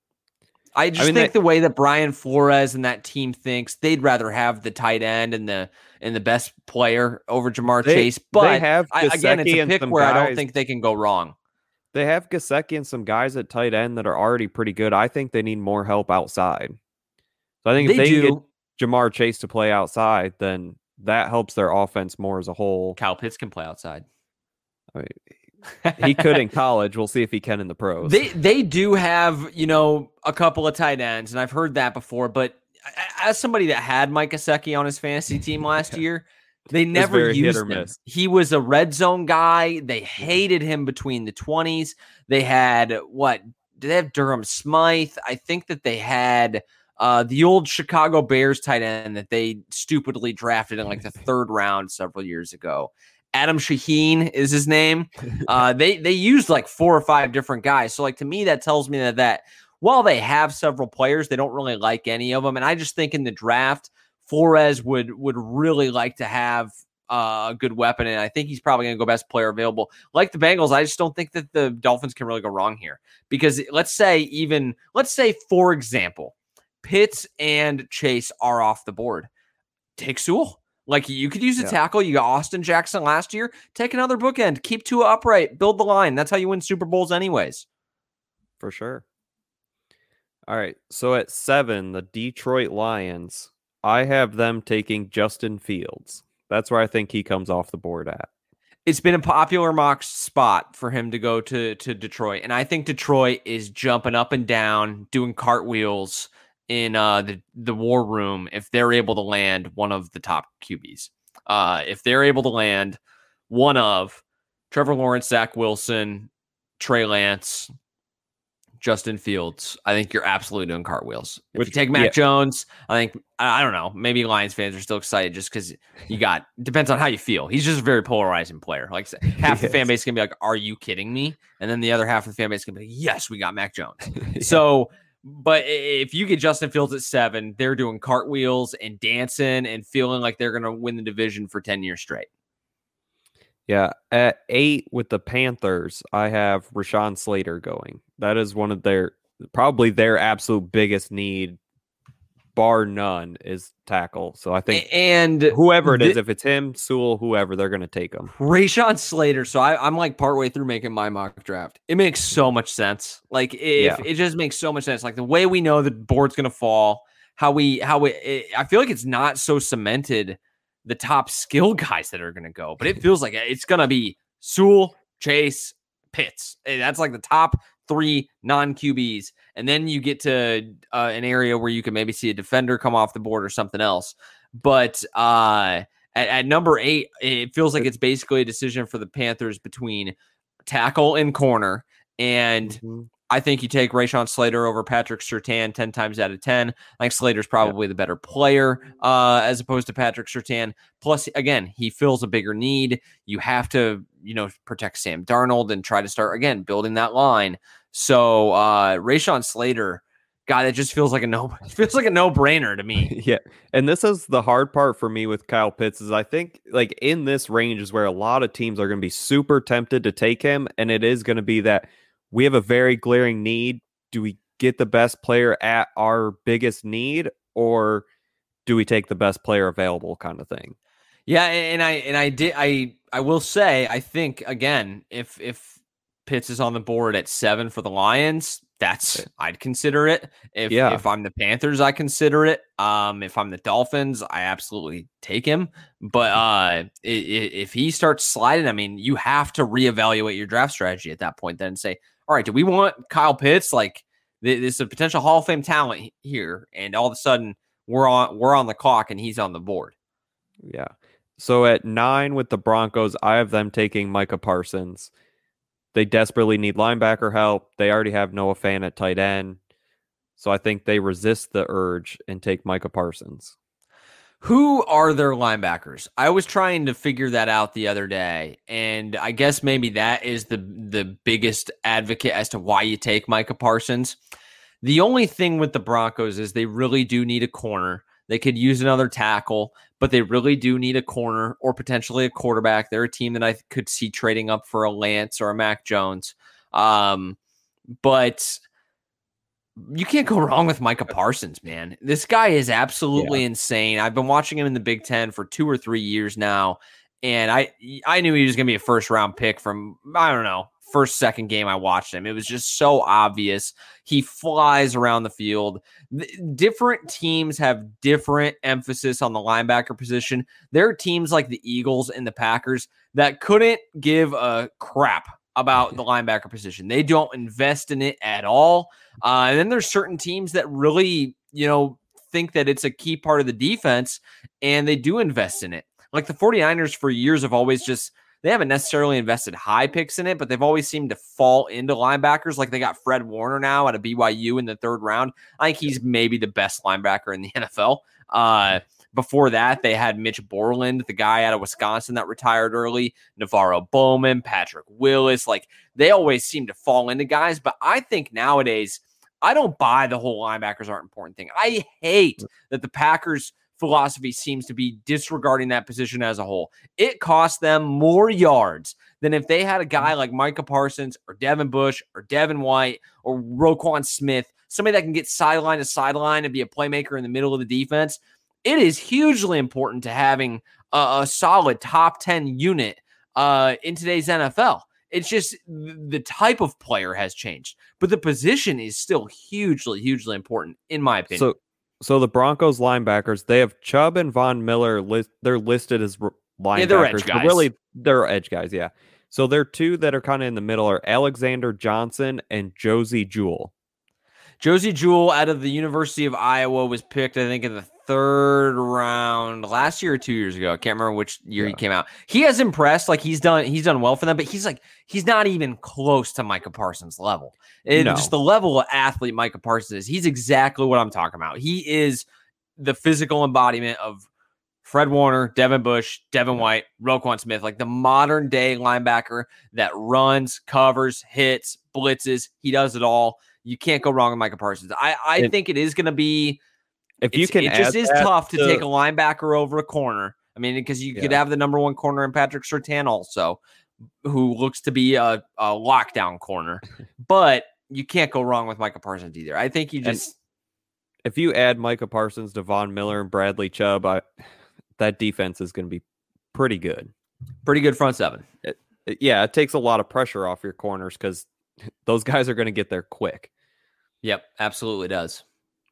Speaker 2: I just
Speaker 3: mean,
Speaker 2: think
Speaker 3: they-
Speaker 2: the way that Brian Flores and that team thinks, they'd rather have the tight end and the and the best player over Ja'Marr
Speaker 3: They-
Speaker 2: Chase. But
Speaker 3: have
Speaker 2: I, again, it's a pick where I don't think they can go wrong.
Speaker 3: they have Gesicki and some guys at tight end that are already pretty good. I think they need more help outside. So I think if they
Speaker 2: do.
Speaker 3: get Ja'Marr Chase to play outside, then that helps their offense more as a whole.
Speaker 2: Kyle Pitts can play outside.
Speaker 3: I mean, he could in college. We'll see if he can in the pros.
Speaker 2: They they do have you know a couple of tight ends, and I've heard that before. But as somebody that had Mike Gesicki on his fantasy team last year, they never used him. He was a red zone guy. They hated him between the twenties. They had what? Did they have Durham Smythe? I think that they had. Uh, the old Chicago Bears tight end that they stupidly drafted in like the third round several years ago. Adam Shaheen is his name. Uh, they they used like four or five different guys. So like to me, that tells me that that while they have several players, they don't really like any of them. And I just think in the draft, Flores would would really like to have uh, a good weapon, and I think he's probably going to go best player available. Like the Bengals, I just don't think that the Dolphins can really go wrong here because let's say even let's say for example, Pitts and Chase are off the board. Take Sewell. Like you could use a
Speaker 3: Yeah.
Speaker 2: tackle. You got Austin Jackson last year. Take another bookend. Keep two upright. Build the line. That's how you win Super Bowls, anyways.
Speaker 3: for sure. All right. So at seven, the Detroit Lions, I have them taking Justin Fields. That's where I think he comes off the board at.
Speaker 2: It's been a popular mock spot for him to go to to Detroit, and I think Detroit is jumping up and down, doing cartwheels in uh, the the war room if they're able to land one of the top QBs. Uh, if they're able to land one of Trevor Lawrence, Zach Wilson, Trey Lance, Justin Fields, I think you're absolutely doing cartwheels. If
Speaker 3: Which-
Speaker 2: you take Mac
Speaker 3: yeah.
Speaker 2: Jones, I think I don't know. Maybe Lions fans are still excited just because you got depends on how you feel. He's just a very polarizing player. Like half the fan
Speaker 3: Yes.
Speaker 2: base can be like, "Are you kidding me?" And then the other half of the fan base can be like, "Yes, we got Mac Jones." So, but if you get Justin Fields at seven, they're doing cartwheels and dancing and feeling like they're going to win the division for ten years straight.
Speaker 3: Yeah, at eight with the Panthers, I have Rashawn Slater going. That is one of their probably their absolute biggest need, bar none, is tackle. So I think
Speaker 2: And
Speaker 3: whoever it is,
Speaker 2: thi-
Speaker 3: if it's him, Sewell, whoever, they're going to take him.
Speaker 2: Rashawn Slater. So I, I'm like partway through making my mock draft. It makes so much sense. Like if
Speaker 3: Yeah.
Speaker 2: it just makes so much sense. Like the way we know the board's gonna fall, how we how we. It, I feel like it's not so cemented. The top skill guys that are gonna go, but it feels like it's gonna be Sewell, Chase, Pitts. Eh, That's like the top three non QBs, and then you get to uh, an area where you can maybe see a defender come off the board or something else. But uh, at, at number eight, it feels like it's basically a decision for the Panthers between tackle and corner. And
Speaker 3: Mm-hmm.
Speaker 2: I think you take Rashawn Slater over Patrick Surtain 10 times out of 10. I think Slater's probably the better player uh, as opposed to Patrick Surtain. Plus, again, he fills a bigger need. You have to, you know, protect Sam Darnold and try to start, again, building that line. So, uh, Rashawn Slater, God, it just feels like a no, feels like a no brainer to me.
Speaker 3: yeah, and this is the hard part for me with Kyle Pitts is I think like in this range is where a lot of teams are going to be super tempted to take him, and it is going to be that we have a very glaring need. Do we get the best player at our biggest need, or do we take the best player available, kind of thing?
Speaker 2: Yeah, and I and I did I I will say I think again if if Pitts is on the board at seven for the Lions, that's I'd consider it. If
Speaker 3: Yeah.
Speaker 2: if I'm the Panthers, I consider it. Um, if I'm the Dolphins, I absolutely take him. But uh, i- i- if he starts sliding, I mean, you have to reevaluate your draft strategy at that point. Then and say, all right, do we want Kyle Pitts? Like th- this is a potential Hall of Fame talent here, and all of a sudden we're on we're on the clock and he's on the board.
Speaker 3: Yeah. So at nine with the Broncos, I have them taking Micah Parsons. They desperately need linebacker help. They already have Noah Fant at tight end. So I think they resist the urge and take Micah Parsons.
Speaker 2: Who are their linebackers? I was trying to figure that out the other day, and I guess maybe that is the the biggest advocate as to why you take Micah Parsons. The only thing with the Broncos is they really do need a corner. They could use another tackle, but they really do need a corner or potentially a quarterback. They're a team that I could see trading up for a Lance or a Mac Jones. Um, but you can't go wrong with Micah Parsons, man. This guy is absolutely insane. I've been watching him in the Big Ten for two or three years now, and I I knew he was going to be a first round pick from I don't know first second game I watched him. It was just so obvious. He flies around the field. Different teams have different emphasis on the linebacker position. There are teams like the Eagles and the Packers that couldn't give a crap about the linebacker position. They don't invest in it at all. Uh, and then there's certain teams that really, you know, think that it's a key part of the defense and they do invest in it. Like the 49ers for years have always just they haven't necessarily invested high picks in it, but they've always seemed to fall into linebackers. Like they got Fred Warner now at a BYU in the third round. I think he's maybe the best linebacker in the NFL. Uh, before that, they had Mitch Borland, the guy out of Wisconsin that retired early, NaVorro Bowman, Patrick Willis. Like they always seem to fall into guys, but I think nowadays I don't buy the whole linebackers aren't important thing. I hate that the Packers philosophy seems to be disregarding that position as a whole. It costs them more yards than if they had a guy like Micah Parsons or Devin Bush or Devin White or Roquan Smith, somebody that can get sideline to sideline and be a playmaker in the middle of the defense. It is hugely important to having a, a solid top 10 unit uh, in today's NFL. It's just the type of player has changed, but the position is still hugely, hugely important, in my opinion.
Speaker 3: So so the Broncos linebackers, they have Chubb and Von Miller list, they're listed as linebackers.
Speaker 2: Yeah, they're edge
Speaker 3: but
Speaker 2: guys.
Speaker 3: really they're edge guys, yeah. So there are two that are kind of in the middle are Alexander Johnson and Josey Jewell.
Speaker 2: Josey Jewell out of the University of Iowa was picked, I think, in the third round last year or two years ago. I can't remember which year
Speaker 3: Yeah.
Speaker 2: he came out. He has impressed. Like he's done, he's done well for them, but he's like he's not even close to Micah Parsons' level. And
Speaker 3: No.
Speaker 2: just the level of athlete Micah Parsons is. He's exactly what I'm talking about. He is the physical embodiment of Fred Warner, Devin Bush, Devin White, Roquan Smith, like the modern day linebacker that runs, covers, hits, blitzes. He does it all. You can't go wrong with Micah Parsons. I, I think it is going to be
Speaker 3: If you can,
Speaker 2: it just is tough to, take a linebacker over a corner. I mean, because you could have the number one corner in Patrick Surtain also, who looks to be a, a lockdown corner, but you can't go wrong with Micah Parsons either. I think you
Speaker 3: And-
Speaker 2: just
Speaker 3: if you add Micah Parsons, to Devon Miller, and Bradley Chubb, I, that defense is going to be pretty good.
Speaker 2: pretty good front seven.
Speaker 3: It- yeah, it takes a lot of pressure off your corners because those guys are going to get there quick.
Speaker 2: Yep, absolutely does.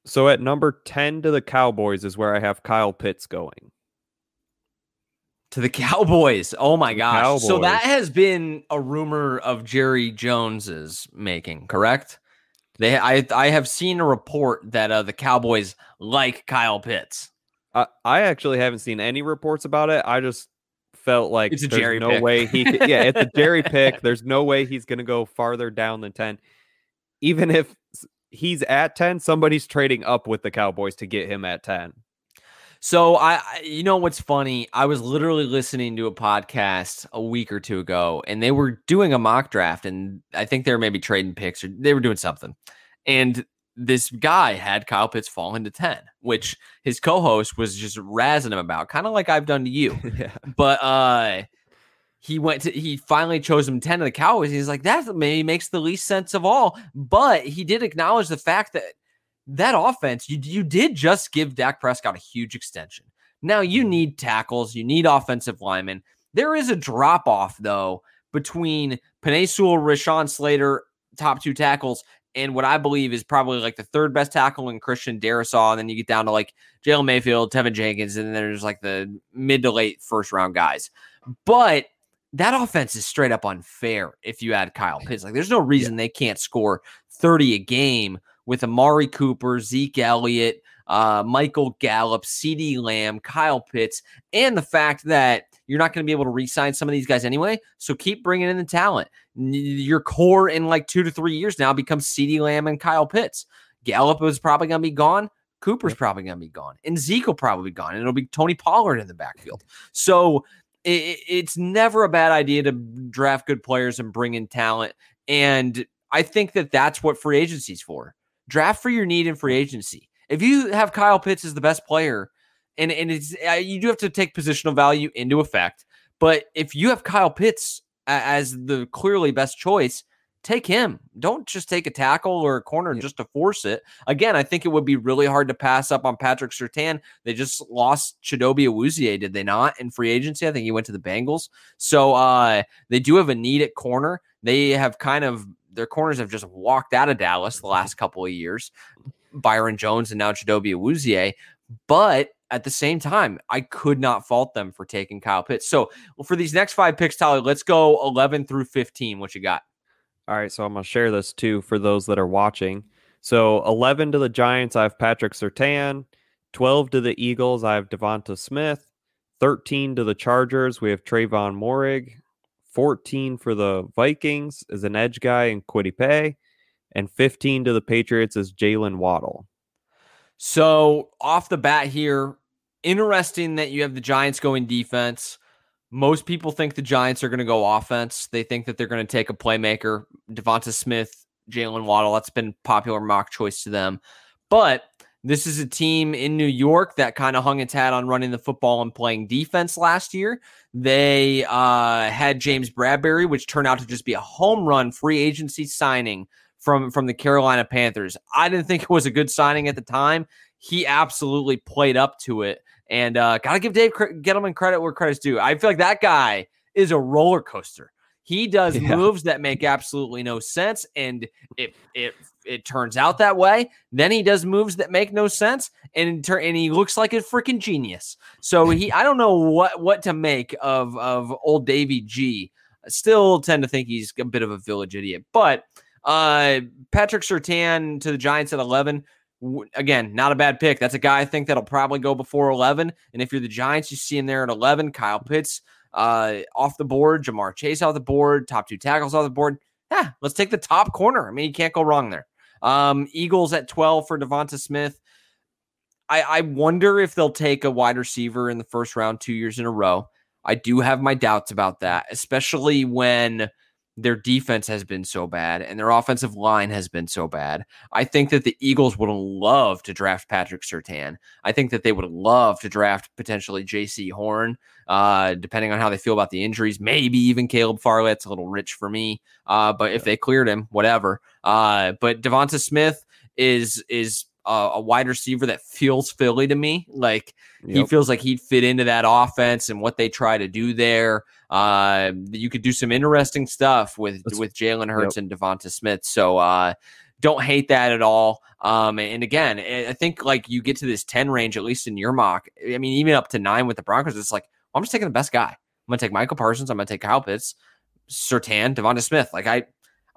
Speaker 3: So at number 10 to the Cowboys is where I have Kyle Pitts going.
Speaker 2: To the Cowboys. Oh my gosh. So that has been a rumor of Jerry Jones's making, correct? They I I have seen a report that uh, the Cowboys like Kyle Pitts.
Speaker 3: I, I actually haven't seen any reports about it. I just felt like
Speaker 2: It's a
Speaker 3: there's
Speaker 2: Jerry
Speaker 3: no
Speaker 2: pick.
Speaker 3: way he could, yeah, it's a Jerry pick. There's no way he's going to go farther down than 10. Even if he's at 10, somebody's trading up with the Cowboys to get him at 10.
Speaker 2: So I, you know what's funny? I was literally listening to a podcast a week or two ago, and they were doing a mock draft, and I think they were maybe trading picks or they were doing something. And this guy had Kyle Pitts fall into ten, which his co-host was just razzing him about, kind of like I've done to you.
Speaker 3: yeah.
Speaker 2: But uh, he went to he finally chose him ten of the Cowboys. He's like that maybe makes the least sense of all. But he did acknowledge the fact that that offense you you did just give Dak Prescott a huge extension. Now you mm-hmm. need tackles, you need offensive linemen. There is a drop off though between Penei Sewell, Rashawn Slater, top two tackles, and what I believe is probably like the third best tackle in Christian Darrisaw. And then you get down to like Jalen Mayfield, Teven Jenkins, and then there's like the mid to late first round guys. But that offense is straight up unfair if you add Kyle Pitts. Like there's no reason they can't score 30 a game with Amari Cooper, Zeke Elliott, uh, Michael Gallup, CeeDee Lamb, Kyle Pitts, and the fact that you're not going to be able to re-sign some of these guys anyway. So keep bringing in the talent. Your core in like two to three years now becomes CeeDee Lamb and Kyle Pitts. Gallup is probably going to be gone. Cooper's probably going to be gone, and Zeke will probably be gone, and it'll be Tony Pollard in the backfield. So i- i- it's never a bad idea to draft good players and bring in talent. And I think that that's what free agency is for. Draft for your need in free agency. If you have Kyle Pitts as the best player, and and it's uh, you do have to take positional value into effect. But if you have Kyle Pitts as the clearly best choice, take him. Don't just take a tackle or a corner
Speaker 3: Yeah.
Speaker 2: just to force it. Again, I think it would be really hard to pass up on Patrick Surtain. They just lost Chidobe Awuzie, did they not, in free agency? I think he went to the Bengals. So uh, they do have a need at corner. They have kind of their corners have just walked out of Dallas the last couple of years. Byron Jones and now Chidobe Awuzie. But at the same time, I could not fault them for taking Kyle Pitts. So well, for these next five picks, Tyler, let's go 11 through 15. What you got?
Speaker 3: All right, so I'm gonna share this too for those that are watching. So 11 to the Giants, I have Patrick Surtain. 12 to the Eagles, I have Devonta Smith. 13 to the Chargers, we have Trevon Moehrig. 14 for the Vikings is an edge guy in Kwity Paye. And 15 to the Patriots is Jaylen Waddle.
Speaker 2: So off the bat here, interesting that you have the Giants going defense. Most people think the Giants are going to go offense. They think that they're going to take a playmaker, Devonta Smith, Jaylen Waddle. That's been popular mock choice to them. But this is a team in New York that kind of hung its hat on running the football and playing defense last year. They uh, had James Bradberry, which turned out to just be a home run free agency signing from from the Carolina Panthers. I didn't think it was a good signing at the time. He absolutely played up to it, and uh, gotta give Dave Gettleman credit where credit's due. I feel like that guy is a roller coaster. He does
Speaker 3: Yeah.
Speaker 2: moves that make absolutely no sense, and it it it turns out that way. Then he does moves that make no sense, and and he looks like a freaking genius. So he, I don't know what what to make of of old Davy G. I still tend to think he's a bit of a village idiot, but uh, Patrick Surtain to the Giants at eleven. Again, not a bad pick. That's a guy I think that'll probably go before 11. And if you're the Giants, you see him there at 11. Kyle Pitts uh, off the board, Ja'Marr Chase off the board, top two tackles off the board. Yeah, let's take the top corner. I mean, you can't go wrong there. Um, Eagles at 12 for Devonta Smith. I, I wonder if they'll take a wide receiver in the first round two years in a row. I do have my doubts about that, especially when their defense has been so bad and their offensive line has been so bad. I think that the Eagles would love to draft Patrick Surtain. I think that they would love to draft potentially Jaycee Horn, uh, depending on how they feel about the injuries. Maybe even Caleb Farley. It's a little rich for me. Uh, but if they cleared him, whatever. Uh, but Devonta Smith is is a, a wide receiver that feels Philly to me. Like yep. he feels like he'd fit into that offense and what they try to do there. Uh, you could do some interesting stuff with That's, with Jalen Hurts yep. and Devonta Smith. So uh, don't hate that at all. Um, and again, I think like you get to this 10 range, at least in your mock. I mean, even up to nine with the Broncos, it's like, well, I'm just taking the best guy. I'm gonna take Michael Parsons. I'm gonna take Kyle Pitts, Surtain, Devonta Smith. Like I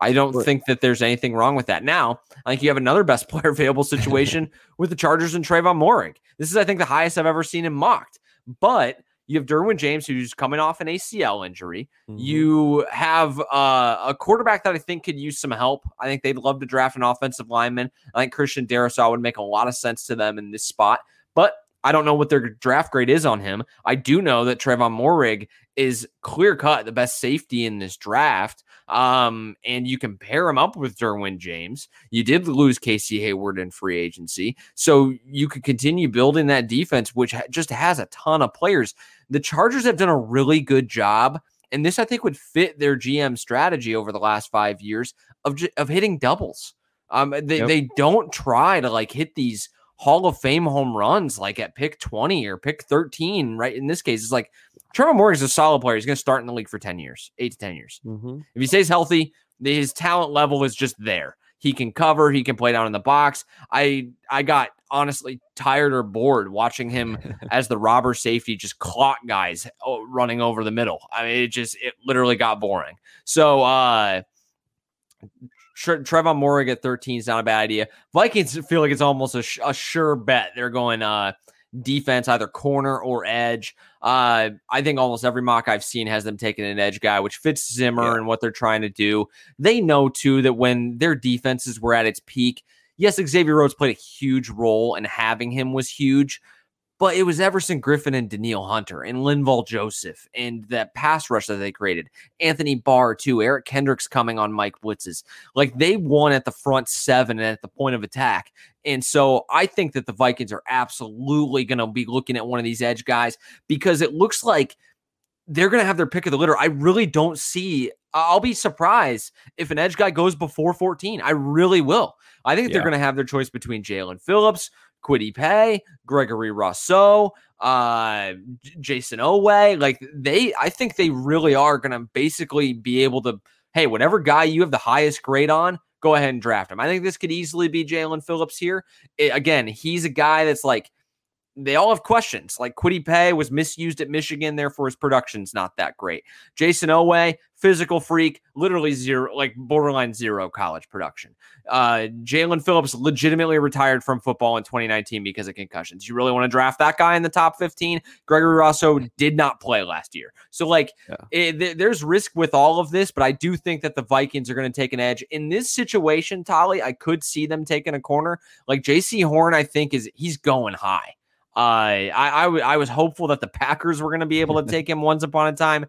Speaker 2: I don't right. think that there's anything wrong with that. Now, I think you have another best player available situation with the Chargers and Trevon Moehrig. This is, I think, the highest I've ever seen him mocked. But you have Derwin James, who's coming off an ACL injury. Mm-hmm. You have uh, a quarterback that I think could use some help. I think they'd love to draft an offensive lineman. I think Christian Darrisaw would make a lot of sense to them in this spot. But I don't know what their draft grade is on him. I do know that Trevon Moehrig is clear cut the best safety in this draft. Um, and you can pair him up with Derwin James. You did lose Casey Hayward in free agency. So you could continue building that defense, which just has a ton of players. The Chargers have done a really good job. And this, I think, would fit their GM strategy over the last five years of, of hitting doubles. Um, they, yep. they don't try to like hit these Hall of Fame home runs like at pick 20 or pick 13, right? In this case, it's like Trevor is a solid player. He's going to start in the league for 10 years, eight to 10 years. Mm-hmm. If he stays healthy, his talent level is just there. He can cover, he can play down in the box. I I got honestly tired or bored watching him as the robber safety just clock guys oh, running over the middle. I mean, it just it literally got boring. So uh Tre- Trevon Moehrig at 13 is not a bad idea. Vikings feel like it's almost a, sh- a sure bet. They're going uh, defense, either corner or edge. Uh, I think almost every mock I've seen has them taking an edge guy, which fits Zimmer yeah. and what they're trying to do. They know too that when their defenses were at its peak, yes, Xavier Rhodes played a huge role, and having him was huge but it was Everson Griffen and Danielle Hunter and Linval Joseph and that pass rush that they created. Anthony Barr, too. Eric Kendricks coming on Mike Blitzes. Like they won at the front seven and at the point of attack. And so I think that the Vikings are absolutely going to be looking at one of these edge guys because it looks like they're going to have their pick of the litter. I really don't see. I'll be surprised if an edge guy goes before 14. I really will. I think yeah. they're going to have their choice between Jaelan Phillips, Kwity Paye, Gregory Rousseau, uh, Jayson Oweh. Like they, I think they really are going to basically be able to, hey, whatever guy you have the highest grade on, go ahead and draft him. I think this could easily be Jaelan Phillips here. It, again, he's a guy that's like they all have questions. Like Kwity Paye was misused at Michigan, therefore his production's not that great. Jayson Oweh, physical freak, literally zero, like borderline zero college production. Uh, Jaelan Phillips legitimately retired from football in 2019 because of concussions. You really want to draft that guy in the top 15? Gregory Rousseau did not play last year. So, like, yeah. it, th- there's risk with all of this, but I do think that the Vikings are going to take an edge. In this situation, Tolley, I could see them taking a corner. Like, Jaycee Horn, I think, is he's going high. Uh, I, I, w- I was hopeful that the Packers were going to be able to take him once upon a time.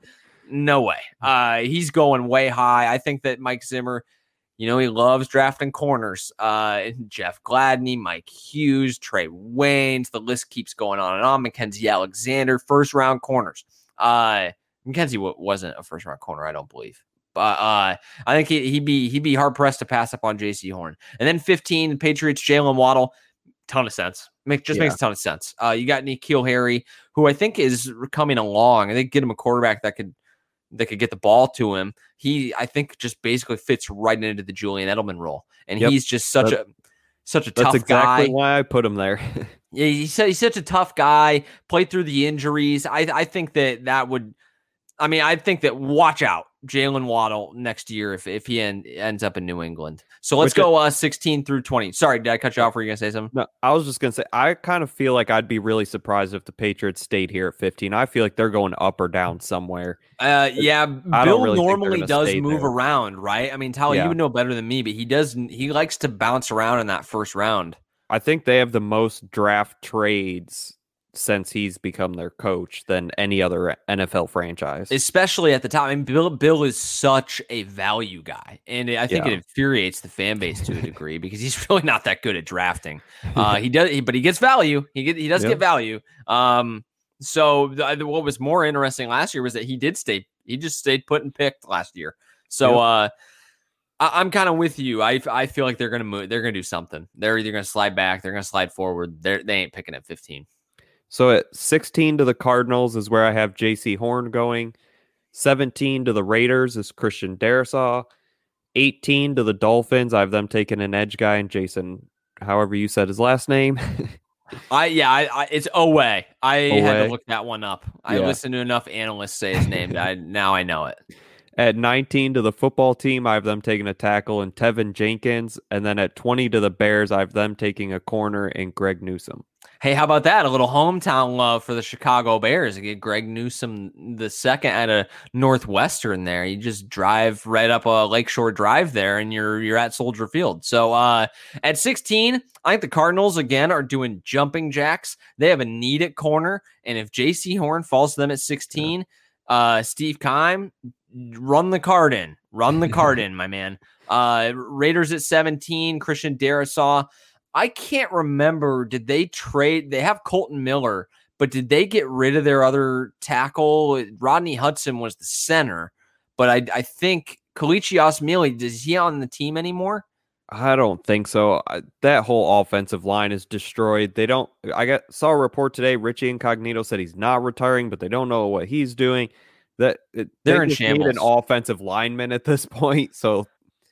Speaker 2: No way. Uh, he's going way high. I think that Mike Zimmer, you know, he loves drafting corners. Uh, Jeff Gladney, Mike Hughes, Trae Waynes. The list keeps going on and on. Mackensie Alexander, first round corners. Uh, Mackensie w- wasn't a first round corner, I don't believe. But uh, I think he, would be he'd be hard pressed to pass up on Jaycee Horn. And then 15, the Patriots, Jaylen Waddle ton of sense. Make just yeah. makes a ton of sense. Uh, you got N'Keal Harry, who I think is coming along. I think get him a quarterback that could that could get the ball to him. He I think just basically fits right into the Julian Edelman role, and yep. he's just such a such a tough guy.
Speaker 3: That's exactly
Speaker 2: guy.
Speaker 3: Why I put him there.
Speaker 2: yeah, he's he's such a tough guy. Played through the injuries. I I think that that would. I mean, I think that watch out Jaylen Waddle next year if, if he en- ends up in New England. So let's
Speaker 3: Which
Speaker 2: go uh, 16 through 20. Sorry, did I cut you off? Were you going to say something?
Speaker 3: No, I was just gonna say I kind of feel like I'd be really surprised if the Patriots stayed here at 15. I feel like they're going up or down somewhere.
Speaker 2: Uh, yeah, Bill
Speaker 3: really
Speaker 2: normally does move
Speaker 3: there.
Speaker 2: around, right? I mean, Tyler,
Speaker 3: Yeah.
Speaker 2: you would know better than me, but he does. He likes to bounce around in that first round.
Speaker 3: I think they have the most draft trades since he's become their coach than any other NFL franchise.
Speaker 2: especially at the time. I mean, Bill Bill is such a value guy, and I think
Speaker 3: Yeah.
Speaker 2: it infuriates the fan base to a degree because he's really not that good at drafting. Uh, he does, but he gets value. He get he does get value. Um, so the, what was more interesting last year was that he did stay. He just stayed put and picked last year. So
Speaker 3: Yep.
Speaker 2: uh, I, I'm kind of with you. I I feel like they're gonna move. They're gonna do something. They're either gonna slide back. They're gonna slide forward. They're they ain't picking at 15.
Speaker 3: So at 16 to the Cardinals is where I have Jaycee Horn going. 17 to the Raiders is Christian Darrisaw. 18 to the Dolphins, I have them taking an edge guy and Jayson, however you said his last name.
Speaker 2: I yeah, I, I it's Oweh. I had to look that one up. I
Speaker 3: Yeah.
Speaker 2: listened to enough analysts say his name. I now I know it.
Speaker 3: at 19 to the football team, I have them taking a tackle and Teven Jenkins. And then at 20 to the Bears, I have them taking a corner and Greg Newsome.
Speaker 2: Hey, how about that? A little hometown love for the Chicago Bears. You get Greg Newsome the second at a Northwestern there. You just drive right up a Lakeshore Drive there and you're you're at Soldier Field. So uh at 16, I think the Cardinals again are doing jumping jacks. They have a need at corner. And if Jaycee Horn falls to them at 16, uh Steve Keim, run the card in. Run the card in, my man. Uh Raiders at 17, Christian Darrisaw. I can't remember. Did they trade? They have Kolton Miller, but did they get rid of their other tackle? Rodney Hudson was the center, but I, I think Kelechi Osemele, is he on the team anymore?
Speaker 3: I don't think so. I, that whole offensive line is destroyed. They don't. I got saw a report today. Richie Incognito said he's not retiring, but they don't know what he's doing. That it,
Speaker 2: They're
Speaker 3: they
Speaker 2: in
Speaker 3: just need an offensive lineman at this point. So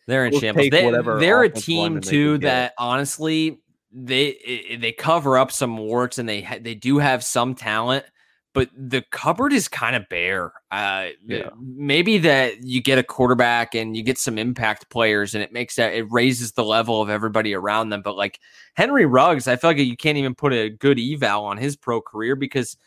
Speaker 2: They're in
Speaker 3: We'll
Speaker 2: shambles. They, they're a team too that honestly they they cover up some warts and they they do have some talent, but the cupboard is kind of bare. Uh,
Speaker 3: Yeah.
Speaker 2: maybe that you get a quarterback and you get some impact players and it makes that it raises the level of everybody around them. But like Henry Ruggs, I feel like you can't even put a good eval on his pro career because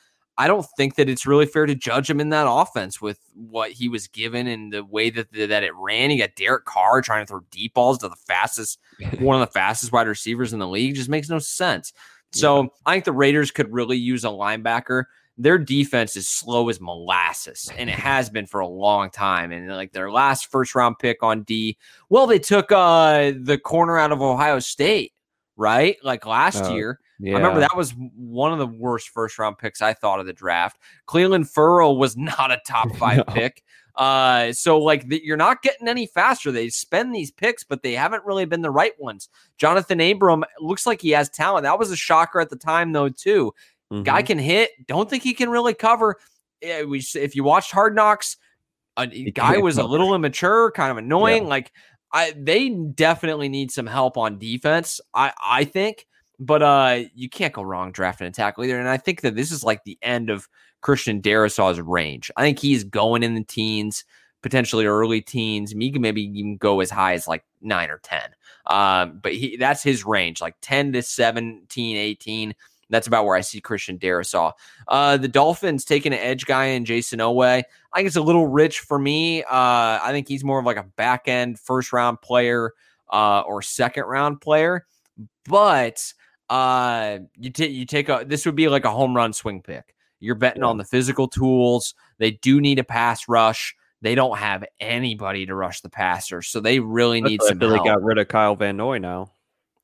Speaker 2: I don't think that it's really fair to judge him in that offense with what he was given and the way that that it ran. He got Derek Carr trying to throw deep balls to the fastest, one of the fastest wide receivers in the league. Just makes no sense. So I think the Raiders could really use a linebacker. Their defense is slow as molasses, and it has been for a long time. And like their last first round pick on D, well, they took uh the corner out of Ohio State, right? Like last
Speaker 3: Oh,
Speaker 2: year.
Speaker 3: Yeah,
Speaker 2: I remember that was one of the worst first round picks I thought of the draft. Clelin Ferrell was not a top five
Speaker 3: No.
Speaker 2: pick. Uh, so like the, you're not getting any faster. They spend these picks, but they haven't really been the right ones. Jonathan Abram looks like he has talent. That was a shocker at the time, though. Too guy
Speaker 3: Mhm.
Speaker 2: can hit. Don't think he can really cover. We if you watched Hard Knocks, a guy
Speaker 3: can't
Speaker 2: was a little immature, kind of annoying. Like I, they definitely need some help on defense. I I think, but uh, you can't go wrong drafting a tackle either. And I think that this is like the end of Christian Darrisaw's range. I think he's going in the teens, potentially early teens. He can maybe even go as high as like nine or ten. Um, but he that's his range, like 10 to 17, 18. That's about where I see Christian Darrisaw. Uh, the Dolphins taking an edge guy in Jayson Oweh. I think it's a little rich for me. Uh, I think he's more of like a back end first round player uh, or second round player. But uh, you take you take a this would be like a home run swing pick. You're betting on the physical tools. They do need a pass rush. They don't have anybody to rush the passer, so they really
Speaker 3: That's
Speaker 2: need some
Speaker 3: feel
Speaker 2: help.
Speaker 3: they got rid of Kyle Van Noy now.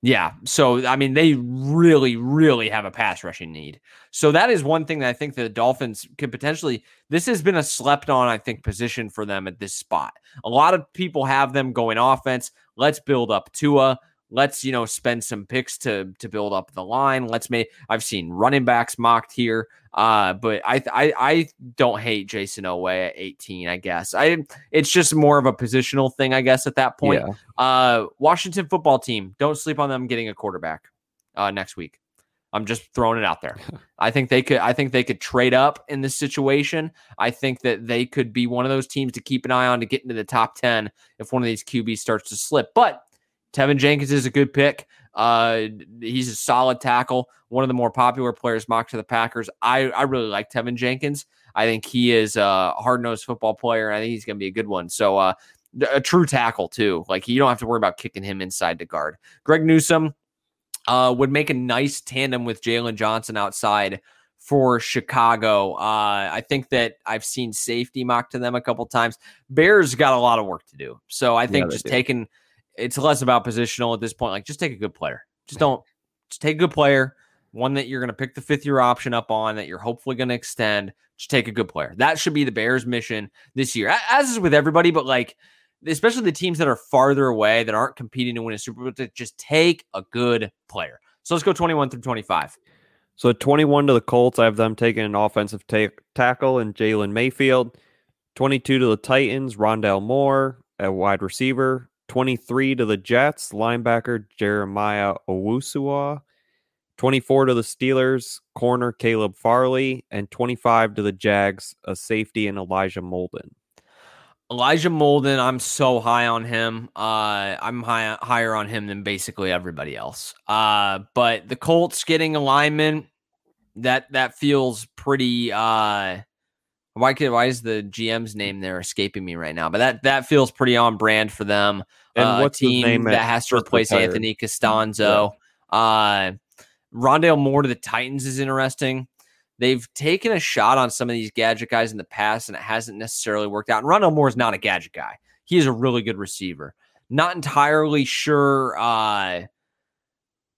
Speaker 2: Yeah. So, I mean, they really, really have a pass rushing need. So, that is one thing that I think the Dolphins could potentially. This has been a slept on, I think, position for them at this spot. A lot of people have them going offense. Let's build up Tua. Let's, you know, spend some picks to to build up the line. Let's make I've seen running backs mocked here. Uh, but I I I don't hate Jayson Oweh at 18, I guess. I it's just more of a positional thing, I guess, at that point.
Speaker 3: Yeah.
Speaker 2: Uh, Washington football team. Don't sleep on them getting a quarterback uh, next week. I'm just throwing it out there. I think they could I think they could trade up in this situation. I think that they could be one of those teams to keep an eye on to get into the top 10 if one of these QBs starts to slip. But Teven Jenkins is a good pick. Uh, he's a solid tackle, one of the more popular players mocked to the Packers. I, I really like Teven Jenkins. I think he is a hard nosed football player. I think he's going to be a good one. So, uh, a true tackle, too. Like, you don't have to worry about kicking him inside the guard. Greg Newsome uh, would make a nice tandem with Jaylon Johnson outside for Chicago. Uh, I think that I've seen safety mocked to them a couple times. Bears got a lot of work to do. So, I think yeah, just do. taking it's less about positional at this point. Like, just take a good player. Just don't just take a good player, one that you're going to pick the fifth year option up on, that you're hopefully going to extend. Just take a good player. That should be the Bears' mission this year, as is with everybody. But like, especially the teams that are farther away that aren't competing to win a Super Bowl, to just take a good player. So let's go 21 through 25.
Speaker 3: So 21 to the Colts, I have them taking an offensive ta- tackle and Jalen Mayfield. 22 to the Titans, Rondale Moore, a wide receiver. 23 to the Jets, linebacker Jeremiah Owusu. 24 to the Steelers, corner Caleb Farley, and 25 to the Jags, a safety and Elijah Molden.
Speaker 2: Elijah Molden, I'm so high on him. Uh, I'm high, higher on him than basically everybody else. Uh, but the Colts getting alignment, that that feels pretty uh, why could why is the GM's name there escaping me right now? But that that feels pretty on brand for them. And uh, what's team that has to replace retired. Anthony Castonzo. Yeah. Uh, Rondale Moore to the Titans is interesting. They've taken a shot on some of these gadget guys in the past, and it hasn't necessarily worked out. And Rondale Moore is not a gadget guy. He is a really good receiver. Not entirely sure uh,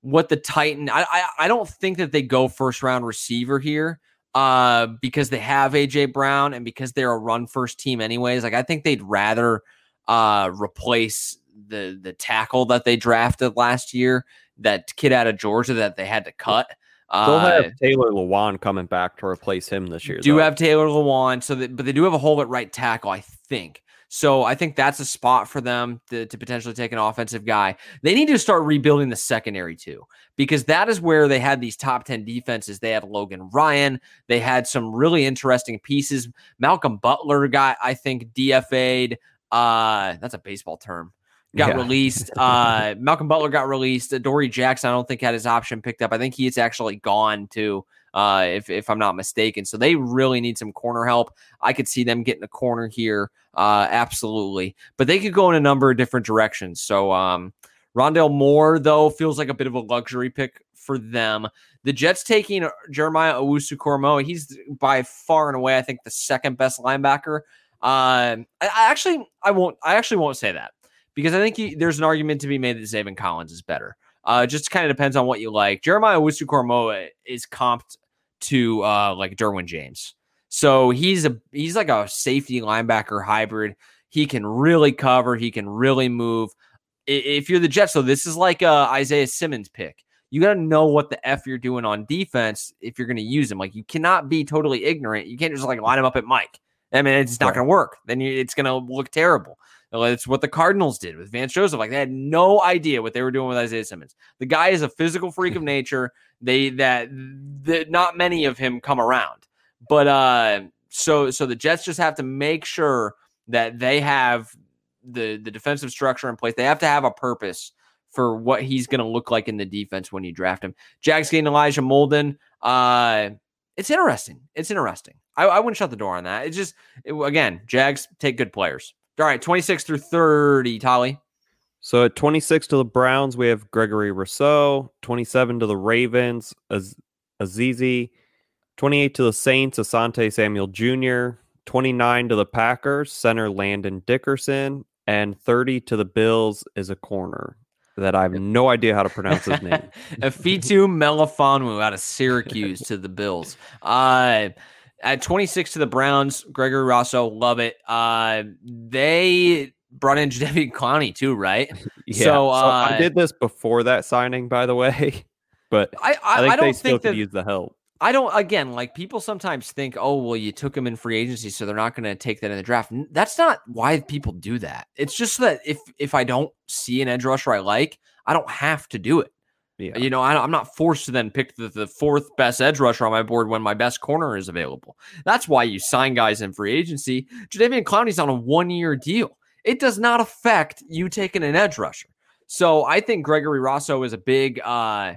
Speaker 2: what the Titan. I, I I don't think that they go first round receiver here uh, because they have AJ Brown and because they're a run first team, anyways. Like I think they'd rather uh, replace the the tackle that they drafted last year, that kid out of Georgia that they had to cut.
Speaker 3: They'll uh, have Taylor Lewan coming back to replace him this year.
Speaker 2: Do though. have Taylor Lewan, so that, but they do have a hole at right tackle, I think. So I think that's a spot for them to, to, potentially take an offensive guy. They need to start rebuilding the secondary too, because that is where they had these top 10 defenses. They had Logan Ryan. They had some really interesting pieces. Malcolm Butler got, I think, DFA'd. Uh, that's a baseball term. Got yeah. released. Uh, Malcolm Butler got released. Dory Jackson, I don't think had his option picked up. I think he's actually gone too uh, if, if I'm not mistaken. So they really need some corner help. I could see them getting a corner here, uh, absolutely. But they could go in a number of different directions. So um, Rondale Moore, though, feels like a bit of a luxury pick for them. The Jets taking Jeremiah Owusu Koramoah. He's by far and away, I think, the second best linebacker. Uh, I, I, actually, I won't. I actually won't say that because I think he, there's an argument to be made that Zaven Collins is better. Uh, just kind of depends on what you like. Jeremiah Koramoah is comped to uh, like Derwin James. So he's a he's like a safety linebacker hybrid. He can really cover. He can really move. If you're the Jets, so this is like a Isaiah Simmons pick. You got to know what the f you're doing on defense if you're going to use him. Like you cannot be totally ignorant. You can't just like line him up at Mike. I mean, it's not right. going to work. Then you, it's going to look terrible. It's what the Cardinals did with Vance Joseph. Like they had no idea what they were doing with Isaiah Simmons. The guy is a physical freak of nature. They that that not many of him come around. But uh so so the Jets just have to make sure that they have the the defensive structure in place. They have to have a purpose for what he's going to look like in the defense when you draft him. Jags getting Elijah Molden. Uh, it's interesting. It's interesting. I, I wouldn't shut the door on that. It's just it, again, Jags take good players. All right, 26 through 30, Tolley.
Speaker 3: So at 26 to the Browns, we have Gregory Rousseau. 27 to the Ravens, Az- Azizi. 28 to the Saints, Asante Samuel Jr. 29 to the Packers, center Landon Dickerson. And 30 to the Bills is a corner that I have no idea how to pronounce his name.
Speaker 2: Ifeatu Melifonwu out of Syracuse to the Bills. Uh, at 26 to the Browns, Gregory Rousseau, love it. Uh, they brought in Jadeveon Clowney too, right?
Speaker 3: Yeah. So, uh, so, I uh, did this before that signing, by the way, but I, I, I think I don't they still think that, could use the help.
Speaker 2: I don't. Again, like people sometimes think, oh, well, you took him in free agency, so they're not going to take that in the draft. That's not why people do that. It's just that if if I don't see an edge rusher I like, I don't have to do it.
Speaker 3: Yeah.
Speaker 2: You know, I, am not forced to then pick the, the fourth best edge rusher on my board when my best corner is available. That's why you sign guys in free agency. Jadeveon Clowney's on a one year deal. It does not affect you taking an edge rusher. So I think Gregory Rousseau is a big uh,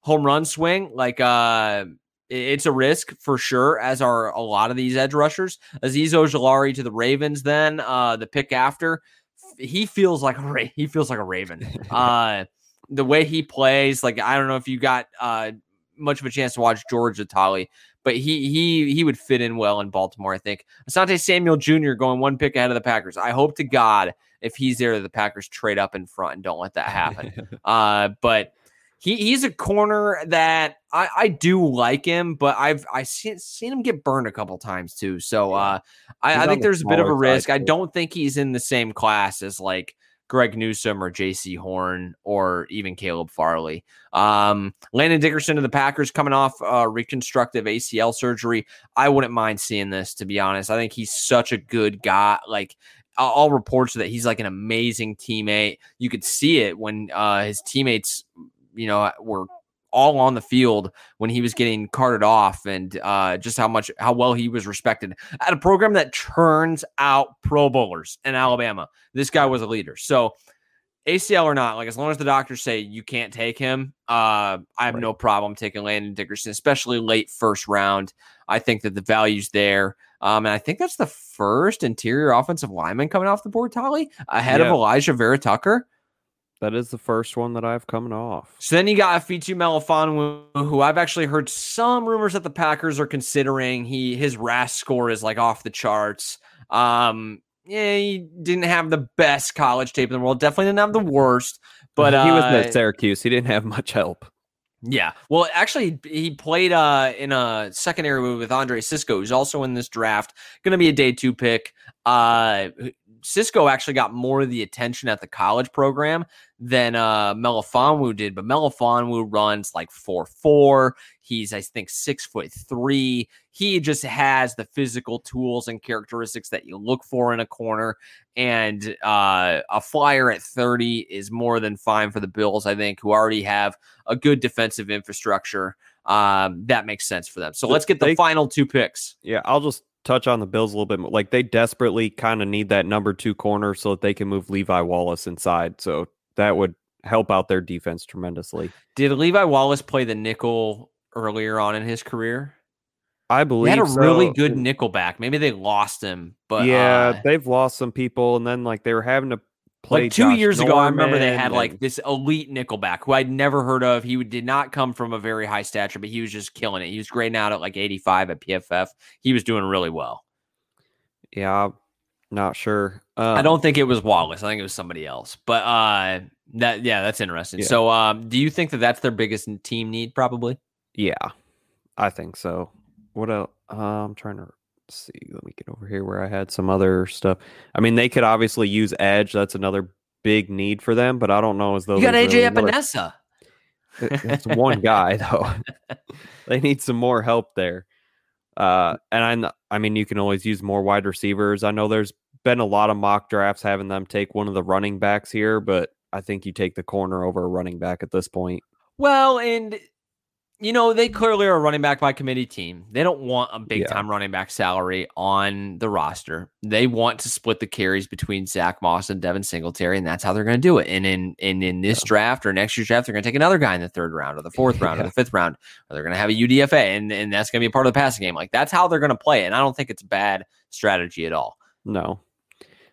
Speaker 2: home run swing. Like uh, it's a risk for sure, as are a lot of these edge rushers. Azeez Ojulari to the Ravens, then uh, the pick after. He feels like a Ra- he feels like a Raven. uh, the way he plays, like I don't know if you got uh, much of a chance to watch George Atali, but he he he would fit in well in Baltimore. I think Asante Samuel Jr. going one pick ahead of the Packers. I hope to God if he's there, the Packers trade up in front and don't let that happen. uh, but he he's a corner that I, I do like him, but I've I seen, seen him get burned a couple times too. So uh, I, I think there's a bit of a risk. I don't think he's in the same class as like Greg Newsome or Jaycee Horn or even Caleb Farley. Um, Landon Dickerson of the Packers coming off uh, reconstructive ACL surgery. I wouldn't mind seeing this, to be honest. I think he's such a good guy. Like, all reports that he's like an amazing teammate. You could see it when uh, his teammates, you know, were all on the field when he was getting carted off and uh, just how much how well he was respected at a program that churns out pro bowlers in Alabama. This guy was a leader. So ACL or not, like as long as the doctors say you can't take him, uh, I have right. no problem taking Landon Dickerson, especially late first round. I think that the value's there. Um, and I think that's the first interior offensive lineman coming off the board, Tolley, ahead yeah. of Elijah Vera Tucker.
Speaker 3: That is the first one that I've coming off.
Speaker 2: So then you got Ifeatu Melifonwu, who I've actually heard some rumors that the Packers are considering. He his RAS score is like off the charts. Um, yeah, he didn't have the best college tape in the world. Definitely didn't have the worst, but
Speaker 3: he
Speaker 2: uh,
Speaker 3: was at Syracuse. He didn't have much help.
Speaker 2: Yeah. Well, actually, he played uh, in a secondary move with Andre Cisco, who's also in this draft. Going to be a day two pick. Uh, Cisco actually got more of the attention at the college program than uh, Melifonwu did, but Melifonwu runs like four four. He's I think six foot three. He just has the physical tools and characteristics that you look for in a corner. And uh, a flyer at thirty is more than fine for the Bills. I think who already have a good defensive infrastructure. Um, that makes sense for them. So let's get the they, final two picks.
Speaker 3: Yeah, I'll just touch on the Bills a little bit more. Like they desperately kind of need that number two corner so that they can move Levi Wallace inside. So that would help out their defense tremendously.
Speaker 2: Did Levi Wallace play the nickel earlier on in his career?
Speaker 3: I believe
Speaker 2: he had a
Speaker 3: so.
Speaker 2: really good nickel back. Maybe they lost him, but
Speaker 3: yeah,
Speaker 2: uh,
Speaker 3: they've lost some people, and then like they were having to.
Speaker 2: Like two
Speaker 3: Josh
Speaker 2: years
Speaker 3: Norman
Speaker 2: ago, I remember they had
Speaker 3: and-
Speaker 2: like this elite nickelback who I'd never heard of. He did not come from a very high stature, but he was just killing it. He was grading out at like 85 at PFF. He was doing really well.
Speaker 3: yeah, not sure. Um,
Speaker 2: I don't think it was Wallace. I think it was somebody else. But uh, that yeah, that's interesting.
Speaker 3: Yeah.
Speaker 2: So, um, do you think that that's their biggest team need? Probably.
Speaker 3: Yeah, I think so. What else? Uh, I'm trying to see. Let me get over here where I had some other stuff. I mean, they could obviously use edge. That's another big need for them, but I don't know as though
Speaker 2: You got AJ
Speaker 3: really
Speaker 2: Epenesa.
Speaker 3: That's one guy though. they need some more help there. Uh, and I, I mean, you can always use more wide receivers. I know there's been a lot of mock drafts having them take one of the running backs here, but I think you take the corner over a running back at this point.
Speaker 2: Well, and you know, they clearly are a running back by committee team. They don't want a big
Speaker 3: Yeah.
Speaker 2: time running back salary on the roster. They want to split the carries between Zach Moss and Devin Singletary, and that's how they're going to do it. And in in in this draft or next year's draft, they're going to take another guy in the third round or the fourth round or the fifth round, or they're going to have a UDFA, and and that's going to be a part of the passing game. Like that's how they're going to play it. And I don't think it's bad strategy at all.
Speaker 3: No.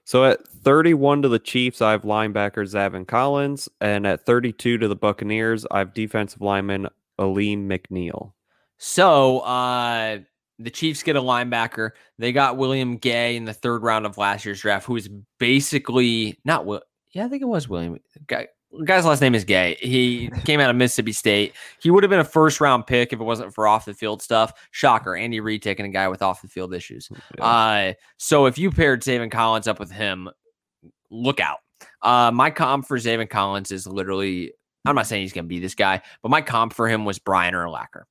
Speaker 3: So at 31 to the Chiefs, I have linebacker Zaven Collins, and at 32 to the Buccaneers, I have defensive lineman Alim McNeill.
Speaker 2: So uh the Chiefs get a linebacker. They got William Gay in the third round of last year's draft, who is basically not Will. Yeah, I think it was William. Guy, guy's last name is Gay. He came out of Mississippi State. He would have been a first round pick if it wasn't for off the field stuff. Shocker, Andy Reid taking a guy with off the field issues. Uh, so if you paired Zaven Collins up with him, look out. Uh, my comp for Zaven Collins is literally, I'm not saying he's going to be this guy, but my comp for him was Brian Urlacher.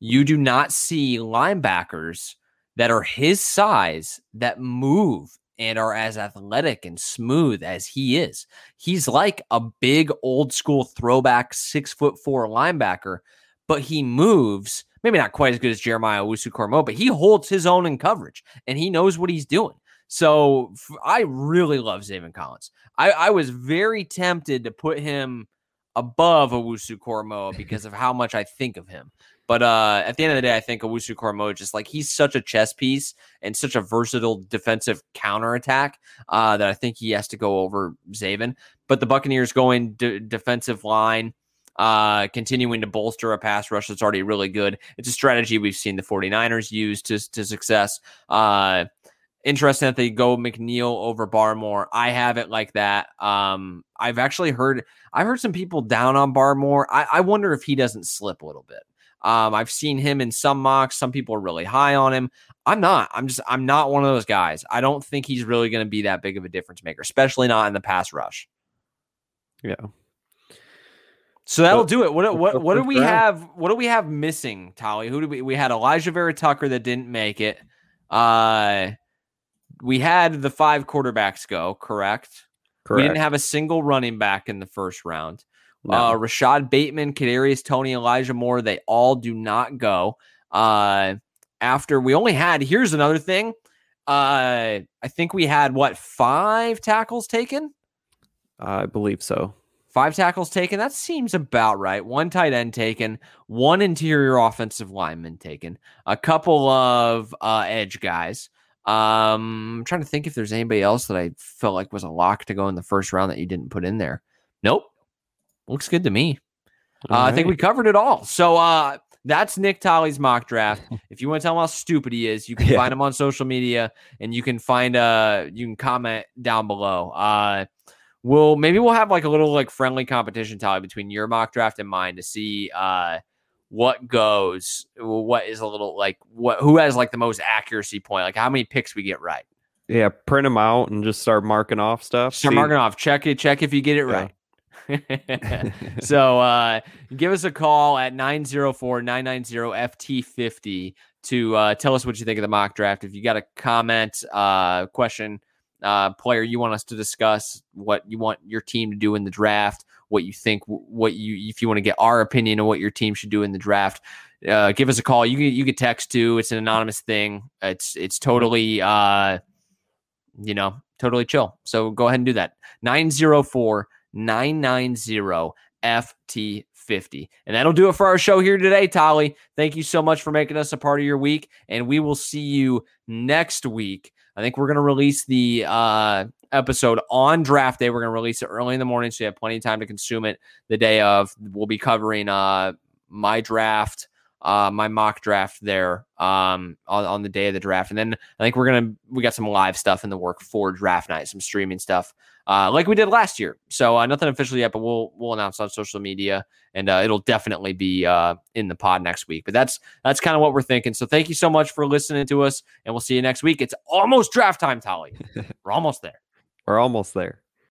Speaker 2: You do not see linebackers that are his size that move and are as athletic and smooth as he is. He's like a big old school throwback six foot four linebacker, but he moves maybe not quite as good as Jeremiah Owusu-Koramoah, but he holds his own in coverage and he knows what he's doing. So I really love Zaven Collins. I, I was very tempted to put him above Owusu-Koramoah because of how much I think of him. But uh, at the end of the day, I think Owusu-Koramoah just like he's such a chess piece and such a versatile defensive counterattack uh, that I think he has to go over Zaven. But the Buccaneers going d- defensive line, uh, continuing to bolster a pass rush that's already really good. It's a strategy we've seen the 49ers use to, to success. Uh, interesting that they go McNeill over Barmore. I have it like that. Um, I've actually heard I've heard some people down on Barmore. I, I wonder if he doesn't slip a little bit. Um, I've seen him in some mocks. Some people are really high on him. I'm not. I'm just. I'm not one of those guys. I don't think he's really going to be that big of a difference maker, especially not in the pass rush.
Speaker 3: Yeah.
Speaker 2: So that'll do it. What what what do we have? What do we have missing, Tolley? Who do we? We had Elijah Vera-Tucker that didn't make it. Uh, we had the five quarterbacks go. Correct.
Speaker 3: Correct.
Speaker 2: We didn't have a single running back in the first round.
Speaker 3: No.
Speaker 2: Uh, Rashod Bateman, Kadarius Toney, Elijah Moore, they all do not go. Uh, after we only had, here's another thing. Uh, I think we had what five tackles taken?
Speaker 3: I believe so.
Speaker 2: Five tackles taken. That seems about right. One tight end taken, one interior offensive lineman taken, a couple of uh, edge guys. Um, I'm trying to think if there's anybody else that I felt like was a lock to go in the first round that you didn't put in there. Nope. Looks good to me. Uh, I think we covered it all. So uh, that's Nick Tolley's mock draft. if you want to tell him how stupid he is, you can
Speaker 3: Yeah.
Speaker 2: find him on social media and you can find uh you can comment down below. Uh we'll maybe we'll have like a little like friendly competition tally between your mock draft and mine to see uh what goes what is a little like what who has like the most accuracy point like how many picks we get right
Speaker 3: Yeah, print them out and just start marking off stuff.
Speaker 2: start
Speaker 3: See-
Speaker 2: marking off check it check if you get it
Speaker 3: Yeah.
Speaker 2: right so uh, give us a call at 904-990-FT50 to uh, tell us what you think of the mock draft. If you got a comment, uh, question, uh, player you want us to discuss, what you want your team to do in the draft, what you think, what you if you want to get our opinion on what your team should do in the draft, uh, give us a call. You you can text too. It's an anonymous thing. It's it's totally uh, you know totally chill. So go ahead and do that. 904 990 FT50. And that'll do it for our show here today, Tolley. Thank you so much for making us a part of your week. And we will see you next week. I think we're going to release the uh, episode on draft day. We're going to release it early in the morning so you have plenty of time to consume it the day of. We'll be covering uh, my draft. Uh, my mock draft there um, on, on the day of the draft, and then I think we're gonna we got some live stuff in the work for draft night, some streaming stuff uh, like we did last year. So uh, nothing official yet, but we'll we'll announce on social media, and uh, it'll definitely be uh, in the pod next week. But that's that's kind of what we're thinking. So thank you so much for listening to us, and we'll see you next week. It's almost draft time, Tolley. we're almost there.
Speaker 3: We're almost there.